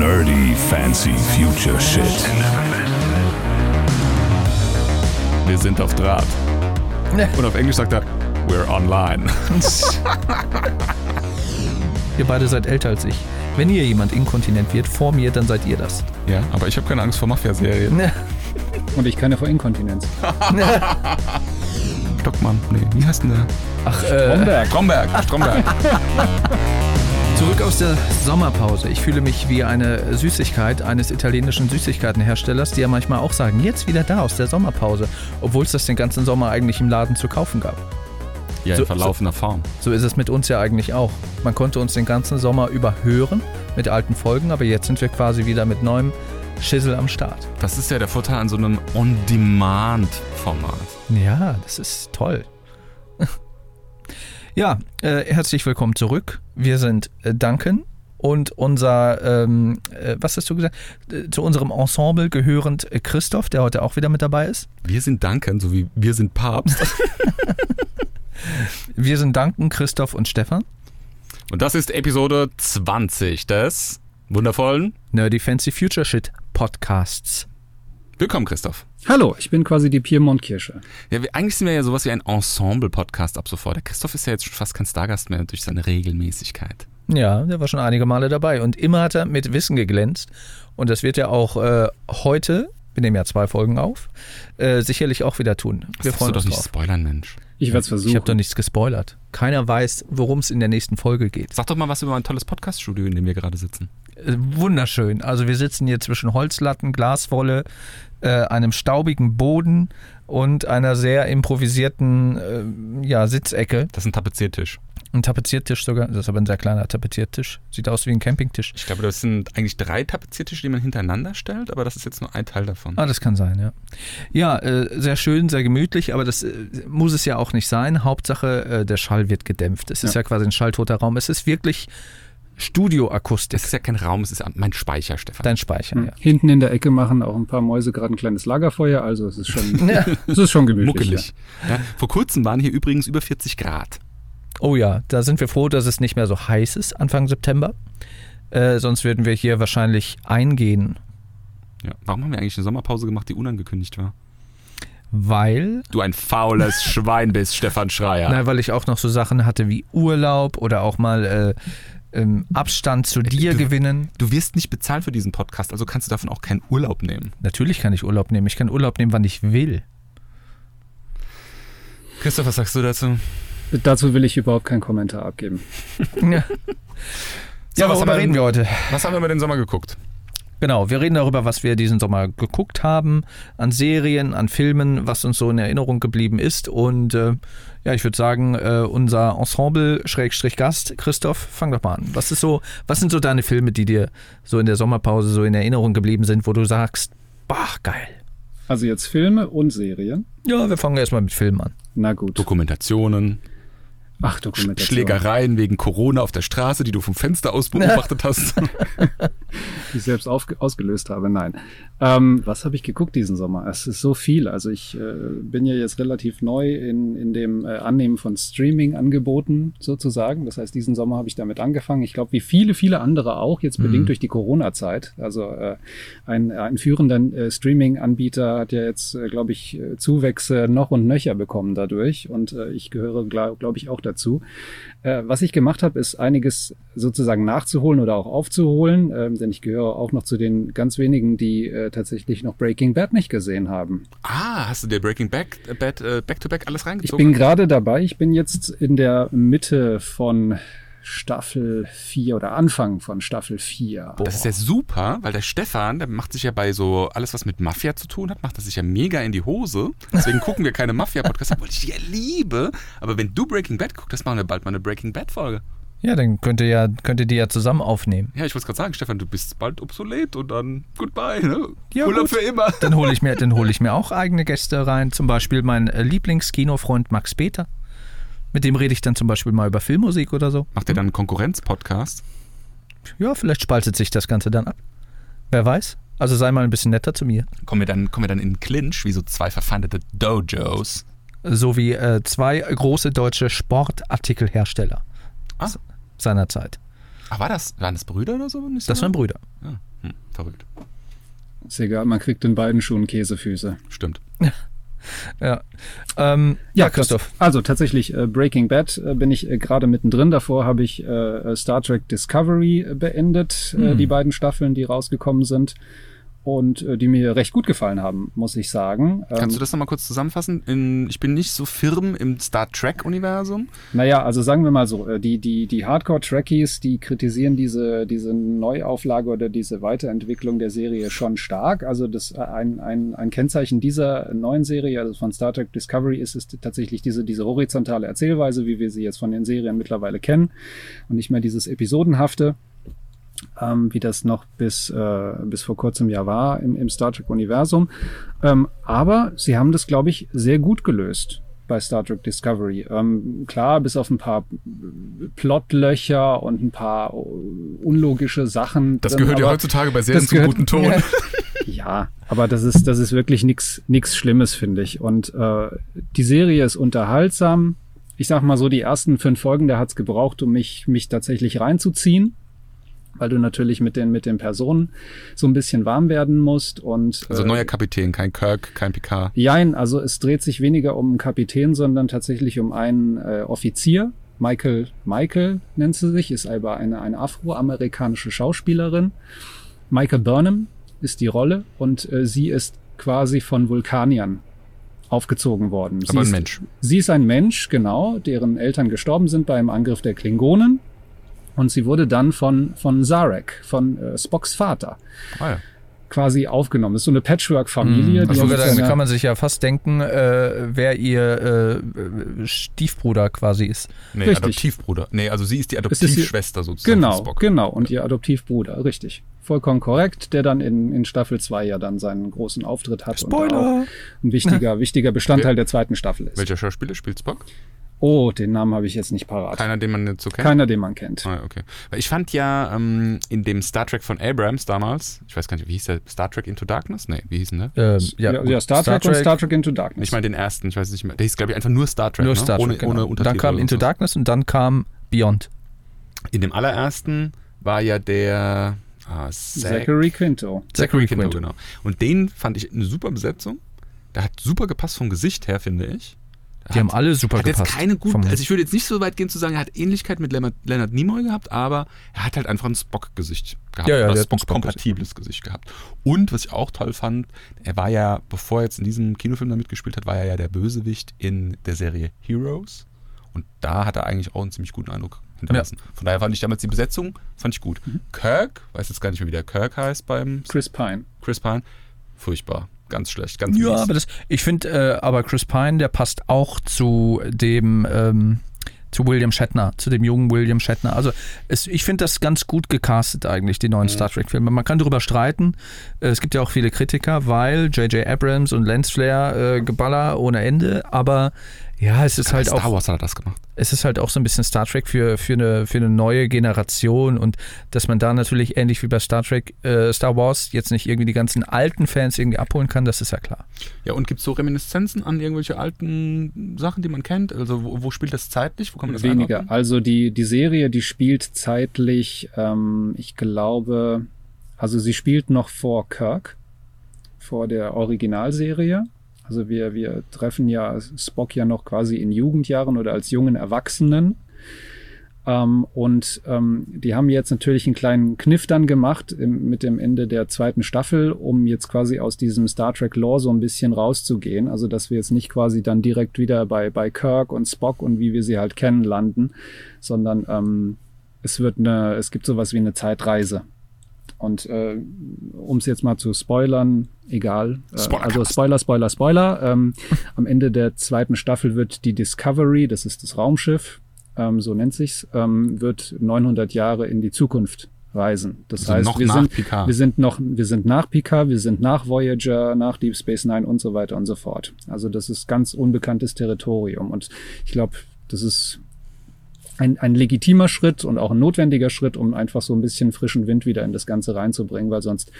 Nerdy Fancy Future Shit. Wir sind auf Draht. Und auf Englisch sagt er, we're online. Ihr beide seid älter als ich. Wenn ihr jemand inkontinent wird vor mir, dann seid ihr das. Ja, aber ich habe keine Angst vor Mafia-Serien. Und ich keine vor Inkontinenz. Stockmann, nee, wie heißt denn der? Ach, äh, Stromberg. Stromberg, Stromberg. zurück aus der Sommerpause. Ich fühle mich wie eine Süßigkeit eines italienischen Süßigkeitenherstellers, die ja manchmal auch sagen, jetzt wieder da aus der Sommerpause, obwohl es das den ganzen Sommer eigentlich im Laden zu kaufen gab. Ja, So- in verlaufender Form. So ist es mit uns ja eigentlich auch. Man konnte uns den ganzen Sommer über hören mit alten Folgen, aber jetzt sind wir quasi wieder mit neuem Schissel am Start. Das ist ja der Vorteil an so einem On-Demand-Format. Ja, das ist toll. Ja, äh, herzlich willkommen zurück. Wir sind äh, Duncan und unser, ähm, äh, was hast du gesagt? Äh, zu unserem Ensemble gehörend äh, Christoph, der heute auch wieder mit dabei ist. Wir sind Duncan, so wie wir sind Papst. Wir sind Duncan, Christoph und Stefan. Und das ist Episode 20 des wundervollen Nerdy Fancy Future Shit Podcasts. Willkommen, Christoph. Hallo, ich bin quasi die Piemont-Kirsche. Ja, wir, eigentlich sind wir ja sowas wie ein Ensemble-Podcast ab sofort. Der Christoph ist ja jetzt schon fast kein Stargast mehr durch seine Regelmäßigkeit. Ja, der war schon einige Male dabei und immer hat er mit Wissen geglänzt. Und das wird er auch äh, heute, wir nehmen ja zwei Folgen auf, äh, sicherlich auch wieder tun. Das Wir du freuen doch uns nicht drauf. spoilern, Mensch. Ich werde es Ich versuchen. habe doch nichts gespoilert. Keiner weiß, worum es in der nächsten Folge geht. Sag doch mal was über mein tolles Podcast-Studio, in dem wir gerade sitzen. Äh, Wunderschön. Also wir sitzen hier zwischen Holzlatten, Glaswolle, äh, einem staubigen Boden und einer sehr improvisierten äh, ja, Sitzecke. Das ist ein Tapeziertisch. Ein Tapeziertisch sogar. Das ist aber ein sehr kleiner Tapeziertisch. Sieht aus wie ein Campingtisch. Ich glaube, das sind eigentlich drei Tapeziertische, die man hintereinander stellt, aber das ist jetzt nur ein Teil davon. Ah, das kann sein, ja. Ja, äh, sehr schön, sehr gemütlich, aber das äh, muss es ja auch nicht sein. Hauptsache, äh, der Schall wird gedämpft. Es ist ja. Ja. quasi ein schalltoter Raum. Es ist wirklich Studioakustik. Das ist ja kein Raum, es ist mein Speicher, Stefan. Dein Speicher, Hm. ja. Hinten in der Ecke machen auch ein paar Mäuse gerade ein kleines Lagerfeuer, also es ist schon, ja. es ist schon gemütlich. Muckelig. Ja, vor kurzem waren hier übrigens über 40 Grad. Oh ja, da sind wir froh, dass es nicht mehr so heiß ist Anfang September. Äh, sonst würden wir hier wahrscheinlich eingehen, Ja. Warum haben wir eigentlich eine Sommerpause gemacht, die unangekündigt war? weil, Du ein faules Schwein bist, Stefan Schreier. na, weil ich auch noch so Sachen hatte wie Urlaub oder auch mal äh, ähm, Abstand zu dir du- gewinnen. Du wirst nicht bezahlt für diesen Podcast, also kannst du davon auch keinen Urlaub nehmen. Natürlich kann ich Urlaub nehmen. Ich kann Urlaub nehmen, wann ich will. Christoph, was sagst du dazu? Dazu will ich überhaupt keinen Kommentar abgeben. Ja, So, ja was worüber reden wir heute? Was haben wir über den Sommer geguckt? Genau, wir reden darüber, was wir diesen Sommer geguckt haben, an Serien, an Filmen, was uns so in Erinnerung geblieben ist. Und äh, ja, ich würde sagen, äh, unser Ensemble-Gast, Christoph, fang doch mal an. Was ist so, was sind so deine Filme, die dir so in der Sommerpause so in Erinnerung geblieben sind, wo du sagst, bah, geil. Also jetzt Filme und Serien. Ja, wir fangen erstmal mit Filmen an. Na gut. Dokumentationen, Ach. Schlägereien wegen Corona auf der Straße, die du vom Fenster aus beobachtet hast. die ich selbst aufge ausgelöst habe. Nein. Ähm, was habe ich geguckt diesen Sommer? Es ist so viel. Also ich äh, bin ja jetzt relativ neu in, in dem äh, Annehmen von Streaming-Angeboten sozusagen. Das heißt, diesen Sommer habe ich damit angefangen. Ich glaube, wie viele, viele andere auch, jetzt bedingt durch die Corona-Zeit. Also äh, ein, ein führender äh, Streaming-Anbieter hat ja jetzt, äh, glaube ich, äh, Zuwächse noch und nöcher bekommen dadurch. Und ich gehöre, glaube glaub ich, auch dazu. Äh, was ich gemacht habe, ist einiges sozusagen nachzuholen oder auch aufzuholen, ähm, denn ich gehöre auch noch zu den ganz wenigen, die äh, tatsächlich noch Breaking Bad nicht gesehen haben. ah, hast du dir Breaking Back, äh, Bad, äh, Back to Back alles Ich reingezogen? bin gerade dabei, ich bin jetzt in der Mitte von Staffel 4 oder Anfang von Staffel 4. Das ist ja super, weil der Stefan, der macht sich ja bei so alles, was mit Mafia zu tun hat, macht er sich ja mega in die Hose. Deswegen gucken wir keine Mafia-Podcasts, obwohl ich die ja liebe. Aber wenn du Breaking Bad guckst, das machen wir bald mal eine Breaking Bad-Folge. Ja, dann könnt ihr ja, könnt ihr die ja zusammen aufnehmen. Ja, ich wollte gerade sagen, Stefan, du bist bald obsolet und dann goodbye, ne? Ja, Urlaub gut. für immer. Dann hole ich mir, dann hole ich mir auch eigene Gäste rein. Zum Beispiel mein äh, Lieblingskinofreund Max Peter. Mit dem rede ich dann zum Beispiel mal über Filmmusik oder so. Macht ihr dann einen Konkurrenz-Podcast? Ja, vielleicht spaltet sich das Ganze dann ab. Wer weiß? Also sei mal ein bisschen netter zu mir. Kommen wir dann, kommen wir dann in Clinch, wie so zwei verfeindete Dojos. So wie äh, zwei große deutsche Sportartikelhersteller Ah. seinerzeit. Ach, war das, waren das Brüder oder so? Nicht Das waren Brüder. Ja. Hm, verrückt. Ist egal, man kriegt in beiden Schuhen Käsefüße. Stimmt. Ja, ähm, ja, Christoph. Das, also tatsächlich, äh, Breaking Bad äh, bin ich äh, gerade mittendrin. Davor habe ich äh, Star Trek Discovery äh, beendet, äh, Hm. die beiden Staffeln, die rausgekommen sind und äh, die mir recht gut gefallen haben, muss ich sagen. Ähm, Kannst du das nochmal kurz zusammenfassen? In, ich bin nicht so firm im Star Trek-Universum. Naja, also sagen wir mal so, äh, die, die, die Hardcore-Trekkies, die kritisieren diese, diese Neuauflage oder diese Weiterentwicklung der Serie schon stark. Also das äh, ein, ein, ein Kennzeichen dieser neuen Serie, also von Star Trek Discovery, ist es tatsächlich diese, diese horizontale Erzählweise, wie wir sie jetzt von den Serien mittlerweile kennen und nicht mehr dieses Episodenhafte. Ähm, wie das noch bis, äh, bis vor kurzem ja war im, im Star Trek-Universum. Ähm, aber sie haben das, glaube ich, sehr gut gelöst bei Star Trek Discovery. Ähm, klar, bis auf ein paar Plotlöcher und ein paar unlogische Sachen. Das gehört ja heutzutage bei Serien das zum guten Ton. Ja. Aber das ist, das ist wirklich nix, nix Schlimmes, finde ich. Und äh, die Serie ist unterhaltsam. Ich sag mal so, die ersten fünf Folgen, da hat's gebraucht, um mich, mich tatsächlich reinzuziehen. Weil du natürlich mit den, mit den Personen so ein bisschen warm werden musst und Also äh, neuer Kapitän, kein Kirk, kein Picard. Jein, also es dreht sich weniger um einen Kapitän, sondern tatsächlich um einen äh, Offizier. Michael, Michael nennt sie sich, ist aber eine, eine afroamerikanische Schauspielerin. Michael Burnham ist die Rolle und äh, sie ist quasi von Vulkaniern aufgezogen worden. sie Aber ein ist, Mensch. Sie ist ein Mensch, genau, deren Eltern gestorben sind beim Angriff der Klingonen. Und sie wurde dann von, von Zarek, von äh, Spocks Vater, Ah, ja. quasi aufgenommen. Das ist so eine Patchwork-Familie. Also hat da kann man sich ja fast denken, äh, wer ihr äh, Stiefbruder quasi ist. Nee, Richtig. Adoptivbruder. Nee, also sie ist die Adoptivschwester sozusagen. Genau, von Spock. genau. Und ihr Adoptivbruder, richtig. Vollkommen korrekt, der dann in, in Staffel 2 ja dann seinen großen Auftritt hat und auch ein wichtiger, wichtiger Bestandteil der zweiten Staffel ist. Welcher Schauspieler spielt Spock? Oh, den Namen habe ich jetzt nicht parat. Keiner, den man jetzt so kennt? Keiner, den man kennt. Ah, okay. Ich fand ja ähm, in dem Star Trek von Abrams damals, ich weiß gar nicht, wie hieß der? Star Trek Into Darkness? Nee, wie hieß denn der? Ähm, Ja, ja, ja, gut. Star, Trek, und Star Trek Into Darkness. Ich meine den ersten, ich weiß nicht mehr. Der hieß, glaube ich, einfach nur Star Trek. Nur ne? Star Trek, ohne, genau. ohne Untertitel. dann kam Into so. Darkness und dann kam Beyond. In dem allerersten war ja der ah, Zack- Zachary Quinto. Zachary Quinto, Quinto. genau. Und den fand ich eine super Besetzung. Der hat super gepasst vom Gesicht her, finde ich. Die hat, haben alle super hat jetzt gepasst. keine guten, also ich würde jetzt nicht so weit gehen zu sagen, er hat Ähnlichkeit mit Leonard, Leonard Nimoy gehabt, aber er hat halt einfach ein Spock-Gesicht gehabt. Ja, ja, oder ein Spock-kompatibles Gesicht gehabt. Und was ich auch toll fand, er war ja, bevor er jetzt in diesem Kinofilm da mitgespielt hat, war er ja der Bösewicht in der Serie Heroes. Und da hat er eigentlich auch einen ziemlich guten Eindruck hinterlassen. Von daher fand ich damals die Besetzung, fand ich gut. Mhm. Kirk, weiß jetzt gar nicht mehr, wie der Kirk heißt beim Chris Pine. Chris Pine. Furchtbar. Ganz schlecht, ganz Ja, mies. aber das, ich finde, äh, aber Chris Pine, der passt auch zu dem, ähm, zu William Shatner, zu dem jungen William Shatner. Also es, ich finde das ganz gut gecastet eigentlich, die neuen Star Trek-Filme. Man kann darüber streiten. Äh, Es gibt ja auch viele Kritiker, weil J.J. Abrams und Lance Flair äh, Geballer ohne Ende, aber ja, es ist halt Star auch Wars hat er das gemacht. es ist halt auch so ein bisschen Star Trek für, für, eine, für eine neue Generation und dass man da natürlich ähnlich wie bei Star Trek, äh, Star Wars jetzt nicht irgendwie die ganzen alten Fans irgendwie abholen kann, das ist ja klar. Ja, und gibt es so Reminiszenzen an irgendwelche alten Sachen, die man kennt? Also wo, wo spielt das zeitlich? Wo kann man das Weniger. einordnen? Also die, die Serie, die spielt zeitlich, ähm, ich glaube, also sie spielt noch vor Kirk, vor der Originalserie. Also wir, wir treffen ja Spock ja noch quasi in Jugendjahren oder als jungen Erwachsenen. Ähm, und ähm, die haben jetzt natürlich einen kleinen Kniff dann gemacht im, mit dem Ende der zweiten Staffel, um jetzt quasi aus diesem Star Trek Lore so ein bisschen rauszugehen. Also dass wir jetzt nicht quasi dann direkt wieder bei, bei Kirk und Spock und wie wir sie halt kennen landen, sondern ähm, es wird eine, es gibt sowas wie eine Zeitreise. Und äh, um es jetzt mal zu spoilern, egal. Äh, also Spoiler, Spoiler, Spoiler. Ähm, am Ende der zweiten Staffel wird die Discovery, das ist das Raumschiff, ähm, so nennt sich's, ähm, wird 900 Jahre in die Zukunft reisen. Das Also heißt, wir sind, Picard. wir sind noch, wir sind nach Picard, wir sind nach Voyager, nach Deep Space Nine und so weiter und so fort. Also das ist ganz unbekanntes Territorium und ich glaube, das ist ein, ein legitimer Schritt und auch ein notwendiger Schritt, um einfach so ein bisschen frischen Wind wieder in das Ganze reinzubringen, weil sonst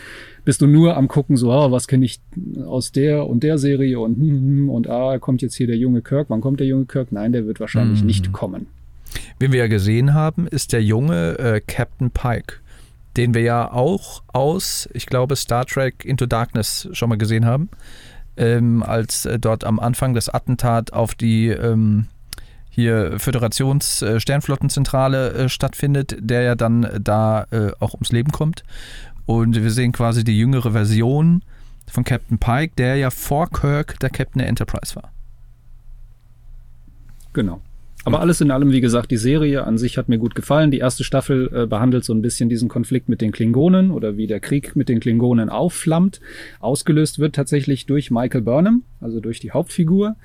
bist du nur am gucken, so, ah, was kenne ich aus der und der Serie und hm, hm, und ah, kommt jetzt hier der junge Kirk, wann kommt der junge Kirk? Nein, der wird wahrscheinlich Mhm. nicht kommen. Wen wir ja gesehen haben, ist der junge äh, Captain Pike. den wir ja auch aus, ich glaube, Star Trek Into Darkness schon mal gesehen haben, ähm, als äh, dort am Anfang das Attentat auf die ähm, hier Föderations-Sternflottenzentrale äh, stattfindet, der ja dann da äh, auch ums Leben kommt. Und wir sehen quasi die jüngere Version von Captain Pike, der ja vor Kirk der Captain der Enterprise war. Genau. Aber alles in allem, wie gesagt, die Serie an sich hat mir gut gefallen. Die erste Staffel äh, behandelt so ein bisschen diesen Konflikt mit den Klingonen oder wie der Krieg mit den Klingonen aufflammt. Ausgelöst wird tatsächlich durch Michael Burnham, also durch die Hauptfigur.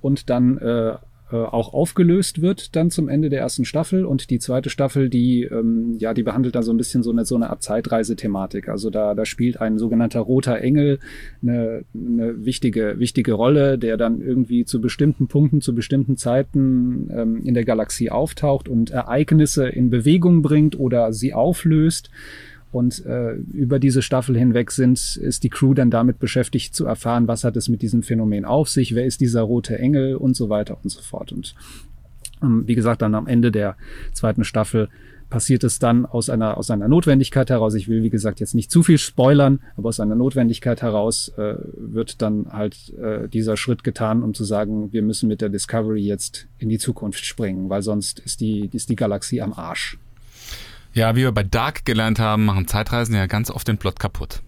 Und dann äh, äh, auch aufgelöst wird dann zum Ende der ersten Staffel und die zweite Staffel, die ähm, ja, die behandelt da so ein bisschen so eine so eine Art Zeitreisethematik. Also da da spielt ein sogenannter roter Engel eine, eine wichtige wichtige Rolle, der dann irgendwie zu bestimmten Punkten zu bestimmten Zeiten ähm, in der Galaxie auftaucht und Ereignisse in Bewegung bringt oder sie auflöst. Und äh, über diese Staffel hinweg sind, ist die Crew dann damit beschäftigt zu erfahren, was hat es mit diesem Phänomen auf sich, wer ist dieser rote Engel und so weiter und so fort. Und ähm, wie gesagt, dann am Ende der zweiten Staffel passiert es dann aus einer, aus einer Notwendigkeit heraus. Ich will, wie gesagt, jetzt nicht zu viel spoilern, aber aus einer Notwendigkeit heraus äh, wird dann halt äh, dieser Schritt getan, um zu sagen, wir müssen mit der Discovery jetzt in die Zukunft springen, weil sonst ist die, ist die Galaxie am Arsch. Ja, wie wir bei Dark gelernt haben, machen Zeitreisen ja ganz oft den Plot kaputt.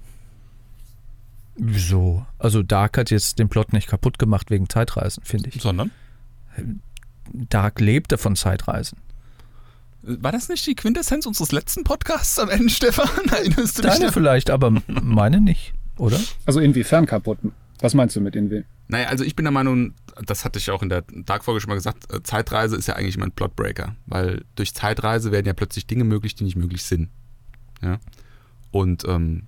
Wieso? Also Dark hat jetzt den Plot nicht kaputt gemacht wegen Zeitreisen, finde ich. Sondern? Dark lebte von Zeitreisen. War das nicht die Quintessenz unseres letzten Podcasts am Ende, Stefan? Erinnerst du dich? Deine noch? vielleicht, aber meine nicht, oder? Also inwiefern kaputt? Was meinst du mit inwie? Naja, also ich bin der Meinung, das hatte ich auch in der Dark-Folge schon mal gesagt, äh, Zeitreise ist ja eigentlich immer ein Plotbreaker, weil durch Zeitreise werden ja plötzlich Dinge möglich, die nicht möglich sind. Ja? Und ähm,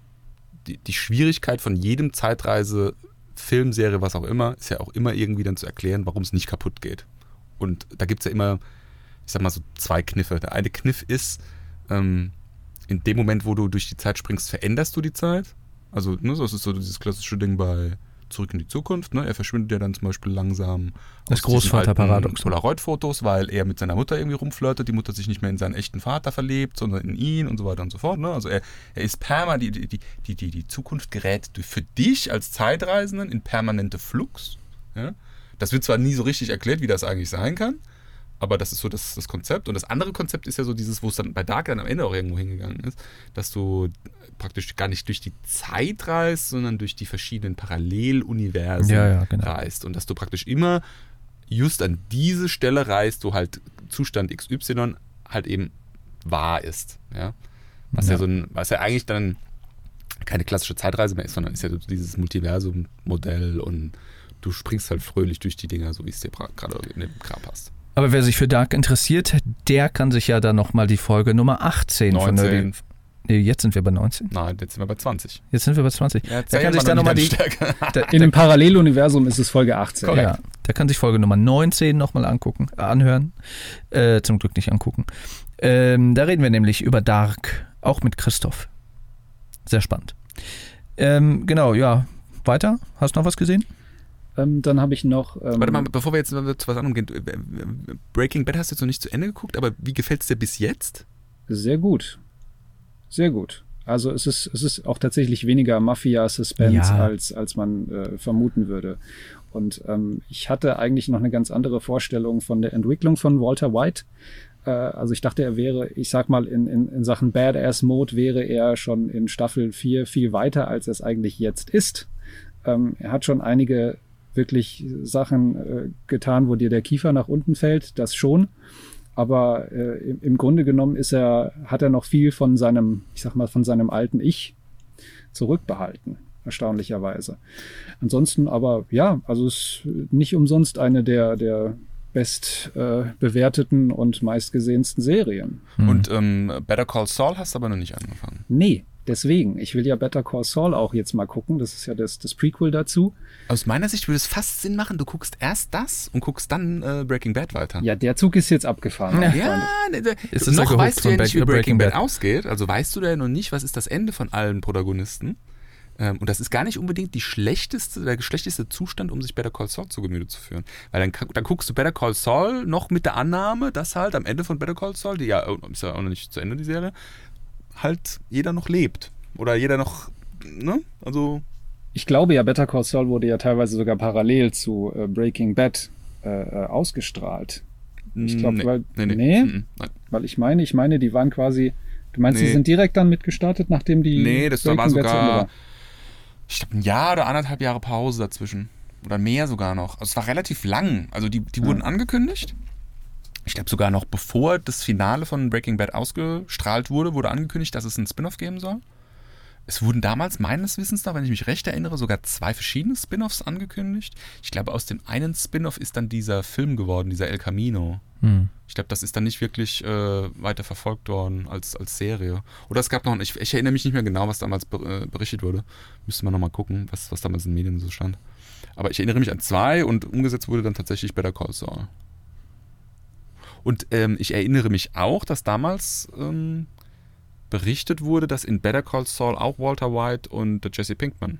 die, die Schwierigkeit von jedem Zeitreise, Film, Serie, was auch immer, ist ja auch immer irgendwie dann zu erklären, warum es nicht kaputt geht. Und da gibt es ja immer, ich sag mal so zwei Kniffe. Der eine Kniff ist, ähm, in dem Moment, wo du durch die Zeit springst, veränderst du die Zeit. Also, ne, das ist so dieses klassische Ding bei Zurück in die Zukunft. Ne? Er verschwindet ja dann zum Beispiel langsam Das aus alten Polaroid-Fotos, weil er mit seiner Mutter irgendwie rumflirtet, die Mutter sich nicht mehr in seinen echten Vater verliebt, sondern in ihn und so weiter und so fort. Ne? Also er, er ist perma, die, die, die, die, die Zukunft gerät für dich als Zeitreisenden in permanente Flux. Ja? Das wird zwar nie so richtig erklärt, wie das eigentlich sein kann, aber das ist so das, das Konzept. Und das andere Konzept ist ja so dieses, wo es dann bei Dark dann am Ende auch irgendwo hingegangen ist, dass du praktisch gar nicht durch die Zeit reist, sondern durch die verschiedenen Paralleluniversen Ja, ja, genau. reist. Und dass du praktisch immer just an diese Stelle reist, wo halt Zustand XY halt eben wahr ist. Ja? Was ja. Ja. so ein, was ja eigentlich dann keine klassische Zeitreise mehr ist, sondern ist ja dieses Multiversum-Modell und du springst halt fröhlich durch die Dinger, so wie es dir gerade in den Kram passt. Aber wer sich für Dark interessiert, der kann sich ja dann nochmal die Folge Nummer 18 von 19. Nerdy. Nee, jetzt sind wir bei 19. Nein, jetzt sind wir bei 20. Jetzt sind wir bei 20. Ja, da kann sich dann nochmal die. Da, In dem Paralleluniversum ist es Folge 18. ja, der kann sich Folge Nummer 19 nochmal angucken, äh, anhören. Äh, zum Glück nicht angucken. Ähm, da reden wir nämlich über Dark, auch mit Christoph. Sehr spannend. Ähm, genau, ja. Weiter? Hast du noch was gesehen? Ähm, dann habe ich noch. Ähm, Warte mal, bevor wir jetzt zu was anderem gehen. äh, Breaking Bad hast du jetzt noch nicht zu Ende geguckt, aber wie gefällt es dir bis jetzt? Sehr gut. Sehr gut. Also es ist, es ist auch tatsächlich weniger Mafia-Suspense, Ja. als, als man äh, vermuten würde. Und ähm, ich hatte eigentlich noch eine ganz andere Vorstellung von der Entwicklung von Walter White. Äh, also ich dachte, er wäre, ich sag mal, in, in, in Sachen Badass-Mode wäre er schon in Staffel 4 viel weiter, als er es eigentlich jetzt ist. Ähm, er hat schon einige wirklich Sachen äh, getan, wo dir der Kiefer nach unten fällt, das schon. Aber äh, im, im Grunde genommen ist er, hat er noch viel von seinem, ich sag mal, von seinem alten Ich zurückbehalten, erstaunlicherweise. Ansonsten aber, ja, also es ist nicht umsonst eine der, der best äh, bewerteten und meistgesehensten Serien. Hm. Und ähm, Better Call Saul hast du aber noch nicht angefangen. Nee, deswegen. Ich will ja Better Call Saul auch jetzt mal gucken. Das ist ja das, das Prequel dazu. Aus meiner Sicht würde es fast Sinn machen, du guckst erst das und guckst dann äh, Breaking Bad weiter. Ja, der Zug ist jetzt abgefahren. Ja, ne, ne, Ist das ja noch weißt du ja nicht, wie Break- Breaking Breaking Bad Bad. ausgeht. Also weißt du da ja noch nicht, was ist das Ende von allen Protagonisten. Ähm, und das ist gar nicht unbedingt die schlechteste, der schlechteste Zustand, um sich Better Call Saul zu Gemüte zu führen. Weil dann, dann guckst du Better Call Saul noch mit der Annahme, dass halt am Ende von Better Call Saul, die ja oh, ist ja auch noch nicht zu Ende, die Serie, halt jeder noch lebt. Oder jeder noch, ne? Also, Ich glaube ja, Better Call Saul wurde ja teilweise sogar parallel zu äh, Breaking Bad äh, äh, ausgestrahlt. Ich glaub, nee, weil- nee, nee. nee? Mhm. Weil ich meine, ich meine, die waren quasi. Du meinst, die Nee. sind direkt dann mitgestartet, nachdem die. Nee, das war Breaking Ende sogar, war? ich glaube, ein Jahr oder anderthalb Jahre Pause dazwischen. Oder mehr sogar noch. Also es war relativ lang. Also die, die wurden angekündigt. Ich glaube sogar noch bevor das Finale von Breaking Bad ausgestrahlt wurde, wurde angekündigt, dass es einen Spin-off geben soll. Es wurden damals meines Wissens nach, wenn ich mich recht erinnere, sogar zwei verschiedene Spin-offs angekündigt. Ich glaube, aus dem einen Spin-off ist dann dieser Film geworden, dieser El Camino. Hm. Ich glaube, das ist dann nicht wirklich äh, weiter verfolgt worden als, als Serie. Oder es gab noch, ich, ich erinnere mich nicht mehr genau, was damals äh, berichtet wurde. Müsste man nochmal gucken, was, was damals in den Medien so stand. Aber ich erinnere mich an zwei und umgesetzt wurde dann tatsächlich Better Call Saul. Und ähm, ich erinnere mich auch, dass damals ähm, berichtet wurde, dass in Better Call Saul auch Walter White und Jesse Pinkman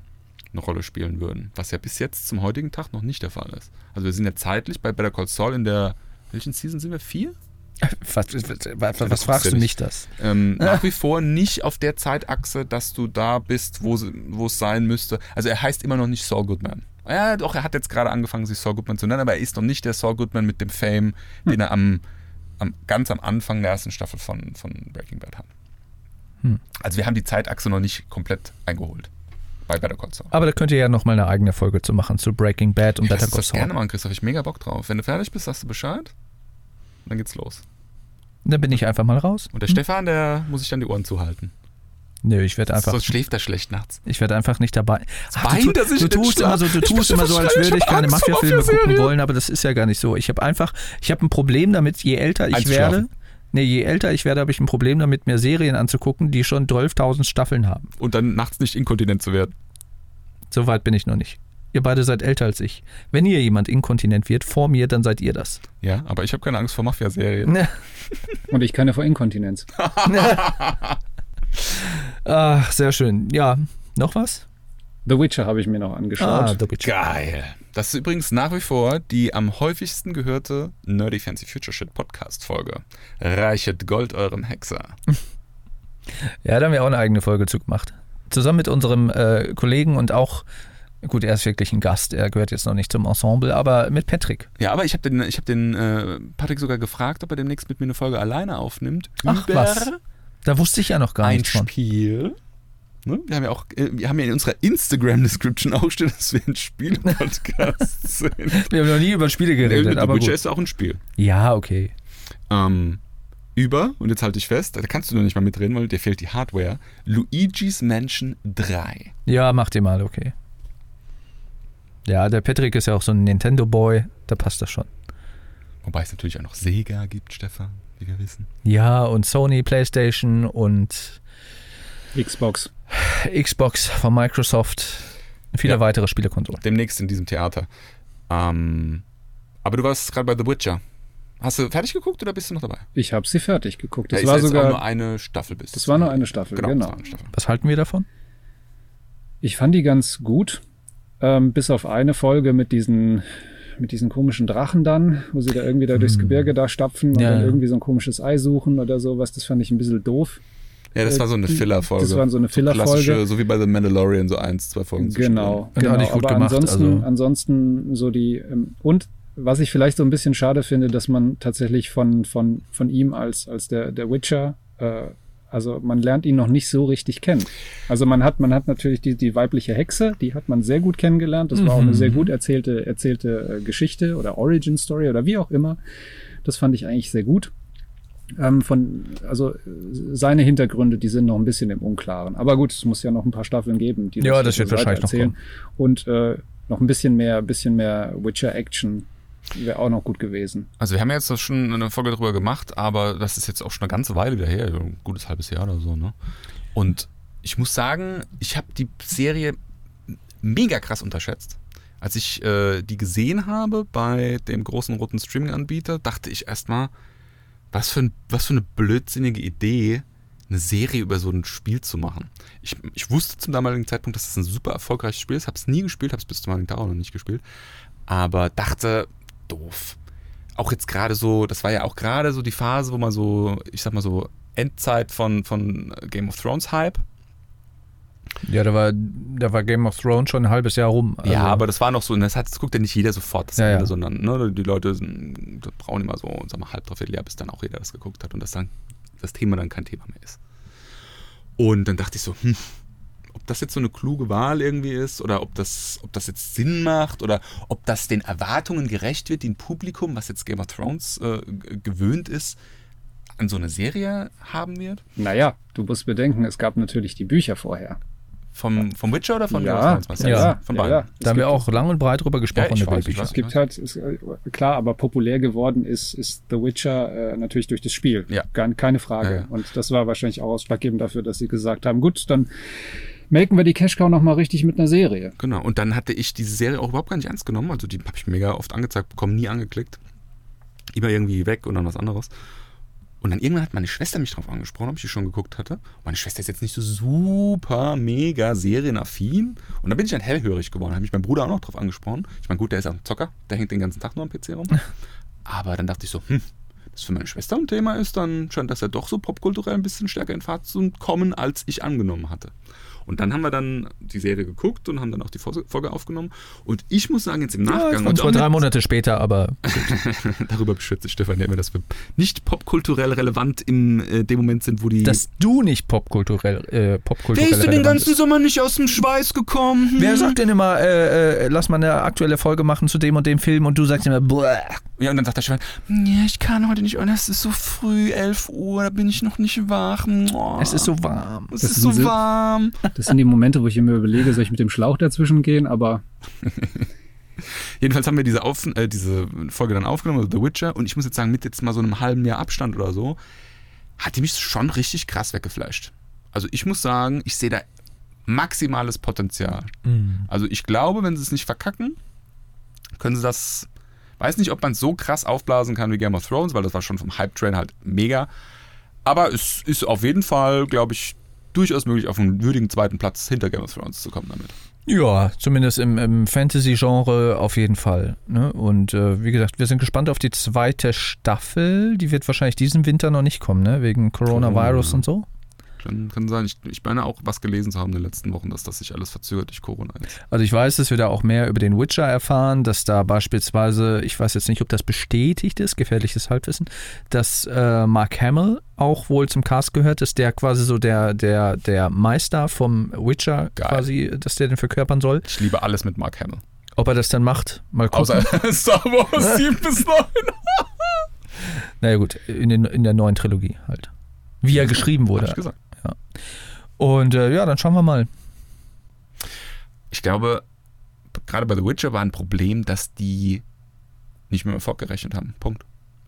eine Rolle spielen würden. Was ja bis jetzt zum heutigen Tag noch nicht der Fall ist. Also wir sind ja zeitlich bei Better Call Saul in der, welchen Season sind wir? Vier? Was, was, was, guckst was fragst du nicht. mich das? Ähm, nach wie vor nicht auf der Zeitachse, dass du da bist, wo es sein müsste. Also er heißt immer noch nicht Saul Goodman. Ja, doch, er hat jetzt gerade angefangen, sich Saul Goodman zu nennen, aber er ist noch nicht der Saul Goodman mit dem Fame, den er am, am, ganz am Anfang der ersten Staffel von, von Breaking Bad hat. Hm. Also wir haben die Zeitachse noch nicht komplett eingeholt bei Better Call Saul. Aber da könnt ihr ja noch mal eine eigene Folge zu machen, zu Breaking Bad und Ja, Better Call das gerne Saul. machen, Christoph. Ich mega Bock drauf. Wenn du fertig bist, sagst du Bescheid. Dann geht's los. Dann bin ich einfach mal raus. Und der Stefan, der muss sich dann die Ohren zuhalten. Nö, ich werde einfach, Sonst schläft er schlecht nachts. ich werde einfach nicht dabei. Ach, Bein, du, dass ich du tust immer so, du tust immer so, als würde ich keine Mafia-Filme gucken wollen, aber das ist ja gar nicht so. Ich habe einfach, ich habe ein Problem damit, je älter ich werde, nee, je älter ich werde, habe ich ein Problem damit, mir Serien anzugucken, die schon 12.000 Staffeln haben. Und dann nachts nicht inkontinent zu werden. So weit bin ich noch nicht. Ihr beide seid älter als ich. Wenn ihr jemand inkontinent wird, vor mir, dann seid ihr das. Ja, aber ich habe keine Angst vor Mafia-Serien. Und ich keine vor Inkontinenz. Ach, sehr schön. Ja, noch was? The Witcher habe ich mir noch angeschaut. Ah, The Witcher. Geil. Das ist übrigens nach wie vor die am häufigsten gehörte Nerdy Fancy Future Shit Podcast-Folge. Reichet Gold eurem Hexer. Ja, da haben wir auch eine eigene Folge zu gemacht. Zusammen mit unserem äh, Kollegen und auch, gut, er ist wirklich ein Gast, er gehört jetzt noch nicht zum Ensemble, aber mit Patrick. Ja, aber ich habe den, ich hab den äh, Patrick sogar gefragt, ob er demnächst mit mir eine Folge alleine aufnimmt. Ach, über was? Da wusste ich ja noch gar ein nichts von. Spiel. Ne? Wir haben ja auch, äh, wir haben ja in unserer Instagram-Description auch stehen, dass wir ein Spiel-Podcast sind. Wir haben noch nie über Spiele geredet, The aber Witcher gut. ist auch ein Spiel. Ja, okay. Ähm, über, und jetzt halte ich fest, da kannst du noch nicht mal mitreden, weil dir fehlt die Hardware, Luigi's Mansion 3. Ja, mach dir mal, okay. Ja, der Patrick ist ja auch so ein Nintendo-Boy, da passt das schon. Wobei es natürlich auch noch Sega gibt, Stefan, wie wir wissen. Ja, und Sony, PlayStation und Xbox. Xbox von Microsoft. Viele Ja. weitere Spielekonsolen. Demnächst in diesem Theater. Ähm, aber du warst gerade bei The Witcher. Hast du fertig geguckt oder bist du noch dabei? Ich habe sie fertig geguckt. Das ja, ist war jetzt auch sogar. nur eine Staffel bis. das war nur eine Staffel, Genau, genau. eine Staffel. Was halten wir davon? Ich fand die ganz gut, ähm, bis auf eine Folge mit diesen mit diesen komischen Drachen dann, wo sie da irgendwie da durchs Hm. Gebirge da stapfen und Ja, dann irgendwie so ein komisches Ei suchen oder sowas. Das fand ich ein bisschen doof. Ja, das war so eine Die- Filler-Folge. das war so eine Filler-Folge. klassische, So wie bei The Mandalorian, so eins, zwei Folgen. Genau, Und genau. gut aber gemacht, ansonsten, also- ansonsten so die ähm, und was ich vielleicht so ein bisschen schade finde, dass man tatsächlich von von von ihm als als der der Witcher äh, also man lernt ihn noch nicht so richtig kennen. Also man hat man hat natürlich die die weibliche Hexe, die hat man sehr gut kennengelernt. Das war auch eine Mhm. sehr gut erzählte erzählte äh, Geschichte oder Origin Story oder wie auch immer. Das fand ich eigentlich sehr gut. Ähm, von, also äh, seine Hintergründe, die sind noch ein bisschen im Unklaren. Aber gut, es muss ja noch ein paar Staffeln geben, die Ja, das so wird wahrscheinlich noch weitererzählen. Und äh, noch ein bisschen mehr, bisschen mehr Witcher-Action wäre auch noch gut gewesen. Also wir haben jetzt schon eine Folge drüber gemacht, aber das ist jetzt auch schon eine ganze Weile wieder her, ein gutes halbes Jahr oder so, ne? Und ich muss sagen, ich habe die Serie mega krass unterschätzt. Als ich äh, die gesehen habe bei dem großen roten Streaming-Anbieter, dachte ich erstmal, was für, was für eine blödsinnige Idee, eine Serie über so ein Spiel zu machen. Ich, ich wusste zum damaligen Zeitpunkt, dass es ein super erfolgreiches Spiel ist, habe es nie gespielt, habe es bis zum damaligen Tag auch noch nicht gespielt, aber dachte, doof. Auch jetzt gerade so, das war ja auch gerade so die Phase, wo man so, ich sag mal so, Endzeit von, von Game of Thrones Hype. Ja, da war, da war Game of Thrones schon ein halbes Jahr rum. Also, ja, aber das war noch so, das, hat, das guckt ja nicht jeder sofort das Ja, Ende, ja. sondern ne, die Leute sind, brauchen immer so, sag mal, halb, dreiviertel Jahr, bis dann auch jeder das geguckt hat und das dann das Thema dann kein Thema mehr ist. Und dann dachte ich so, hm, ob das jetzt so eine kluge Wahl irgendwie ist oder ob das, ob das jetzt Sinn macht oder ob das den Erwartungen gerecht wird, die ein Publikum, was jetzt Game of Thrones äh, gewöhnt ist, an so eine Serie haben wird. Naja, du musst bedenken, es gab natürlich die Bücher vorher. Vom, vom Witcher oder von Game Ja, of Thrones? Ja, ja, von ja, beiden. ja. Da haben wir auch lang und breit drüber gesprochen Ja, ich über weiß, die ich Bücher. weiß. Es gibt halt, ist, äh, klar, aber populär geworden ist, ist The Witcher äh, natürlich durch das Spiel. Ja. Gar, keine Frage. Ja, ja. Und das war wahrscheinlich auch ausschlaggebend dafür, dass sie gesagt haben, gut, dann melken wir die Cash Cow nochmal richtig mit einer Serie. Genau, und dann hatte ich diese Serie auch überhaupt gar nicht ernst genommen. Also die habe ich mega oft angezeigt bekommen, nie angeklickt. Immer irgendwie weg und dann was anderes. Und dann irgendwann hat meine Schwester mich drauf angesprochen, ob ich die schon geguckt hatte. Meine Schwester ist jetzt nicht so super mega serienaffin. Und dann bin ich dann hellhörig geworden. Habe mich mein Bruder auch noch drauf angesprochen. Ich meine, gut, der ist auch ein Zocker, der hängt den ganzen Tag nur am PC rum. Aber dann dachte ich so, hm, das für meine Schwester ein Thema ist, dann scheint das ja doch so popkulturell ein bisschen stärker in Fahrt zu kommen, als ich angenommen hatte. Und dann haben wir dann die Serie geguckt und haben dann auch die Folge aufgenommen. Und ich muss sagen, jetzt im Ja, Nachgang. und und zwar drei Monate später, aber Darüber beschwert sich Stefan ja immer, dass wir nicht popkulturell relevant in äh, dem Moment sind, wo die. dass du nicht popkulturell, äh, popkulturell ist denn den ganzen bist. Sommer nicht aus dem Schweiß gekommen? Hm? Wer sagt denn immer, äh, äh, lass mal eine aktuelle Folge machen zu dem und dem Film und du sagst immer, Bäh. Ja, und dann sagt der Stefan, ja, ich kann heute nicht, oh, es ist so früh, 11 Uhr, da bin ich noch nicht wach. Oh, es ist so warm. es ist ist so warm. Das sind die Momente, wo ich mir überlege, soll ich mit dem Schlauch dazwischen gehen, aber Jedenfalls haben wir diese, Auf äh, diese Folge dann aufgenommen, also The Witcher, und ich muss jetzt sagen, mit jetzt mal so einem halben Jahr Abstand oder so, hat die mich schon richtig krass weggeflasht. Also ich muss sagen, ich sehe da maximales Potenzial. Also ich glaube, wenn sie es nicht verkacken, können sie das. Weiß nicht, ob man es so krass aufblasen kann wie Game of Thrones, weil das war schon vom Hype-Train halt mega. Aber es ist auf jeden Fall, glaube ich, durchaus möglich, auf einen würdigen zweiten Platz hinter Game of Thrones zu kommen damit. Ja, zumindest im, im Fantasy-Genre auf jeden Fall. Ne? Und äh, wie gesagt, wir sind gespannt auf die zweite Staffel. Die wird wahrscheinlich diesen Winter noch nicht kommen, ne? wegen Coronavirus Corona. und so. Kann, kann sein, ich, ich meine auch was gelesen zu haben in den letzten Wochen, dass das sich alles verzögert durch Corona ist. Also ich weiß, dass wir da auch mehr über den Witcher erfahren, dass da beispielsweise, ich weiß jetzt nicht, ob das bestätigt ist, gefährliches Halbwissen, dass äh, Mark Hamill auch wohl zum Cast gehört, dass der quasi so der, der, der Meister vom Witcher Geil. quasi, dass der den verkörpern soll. Ich liebe alles mit Mark Hamill. Ob er das dann macht, mal gucken. Außer Star Wars 7 bis 9. Naja gut, in, den, in der neuen Trilogie halt. Wie er geschrieben Hab wurde. ich gesagt. Und äh, ja, dann schauen wir mal. Ich glaube, gerade bei The Witcher war ein Problem, dass die nicht mit dem Erfolg gerechnet haben. Punkt.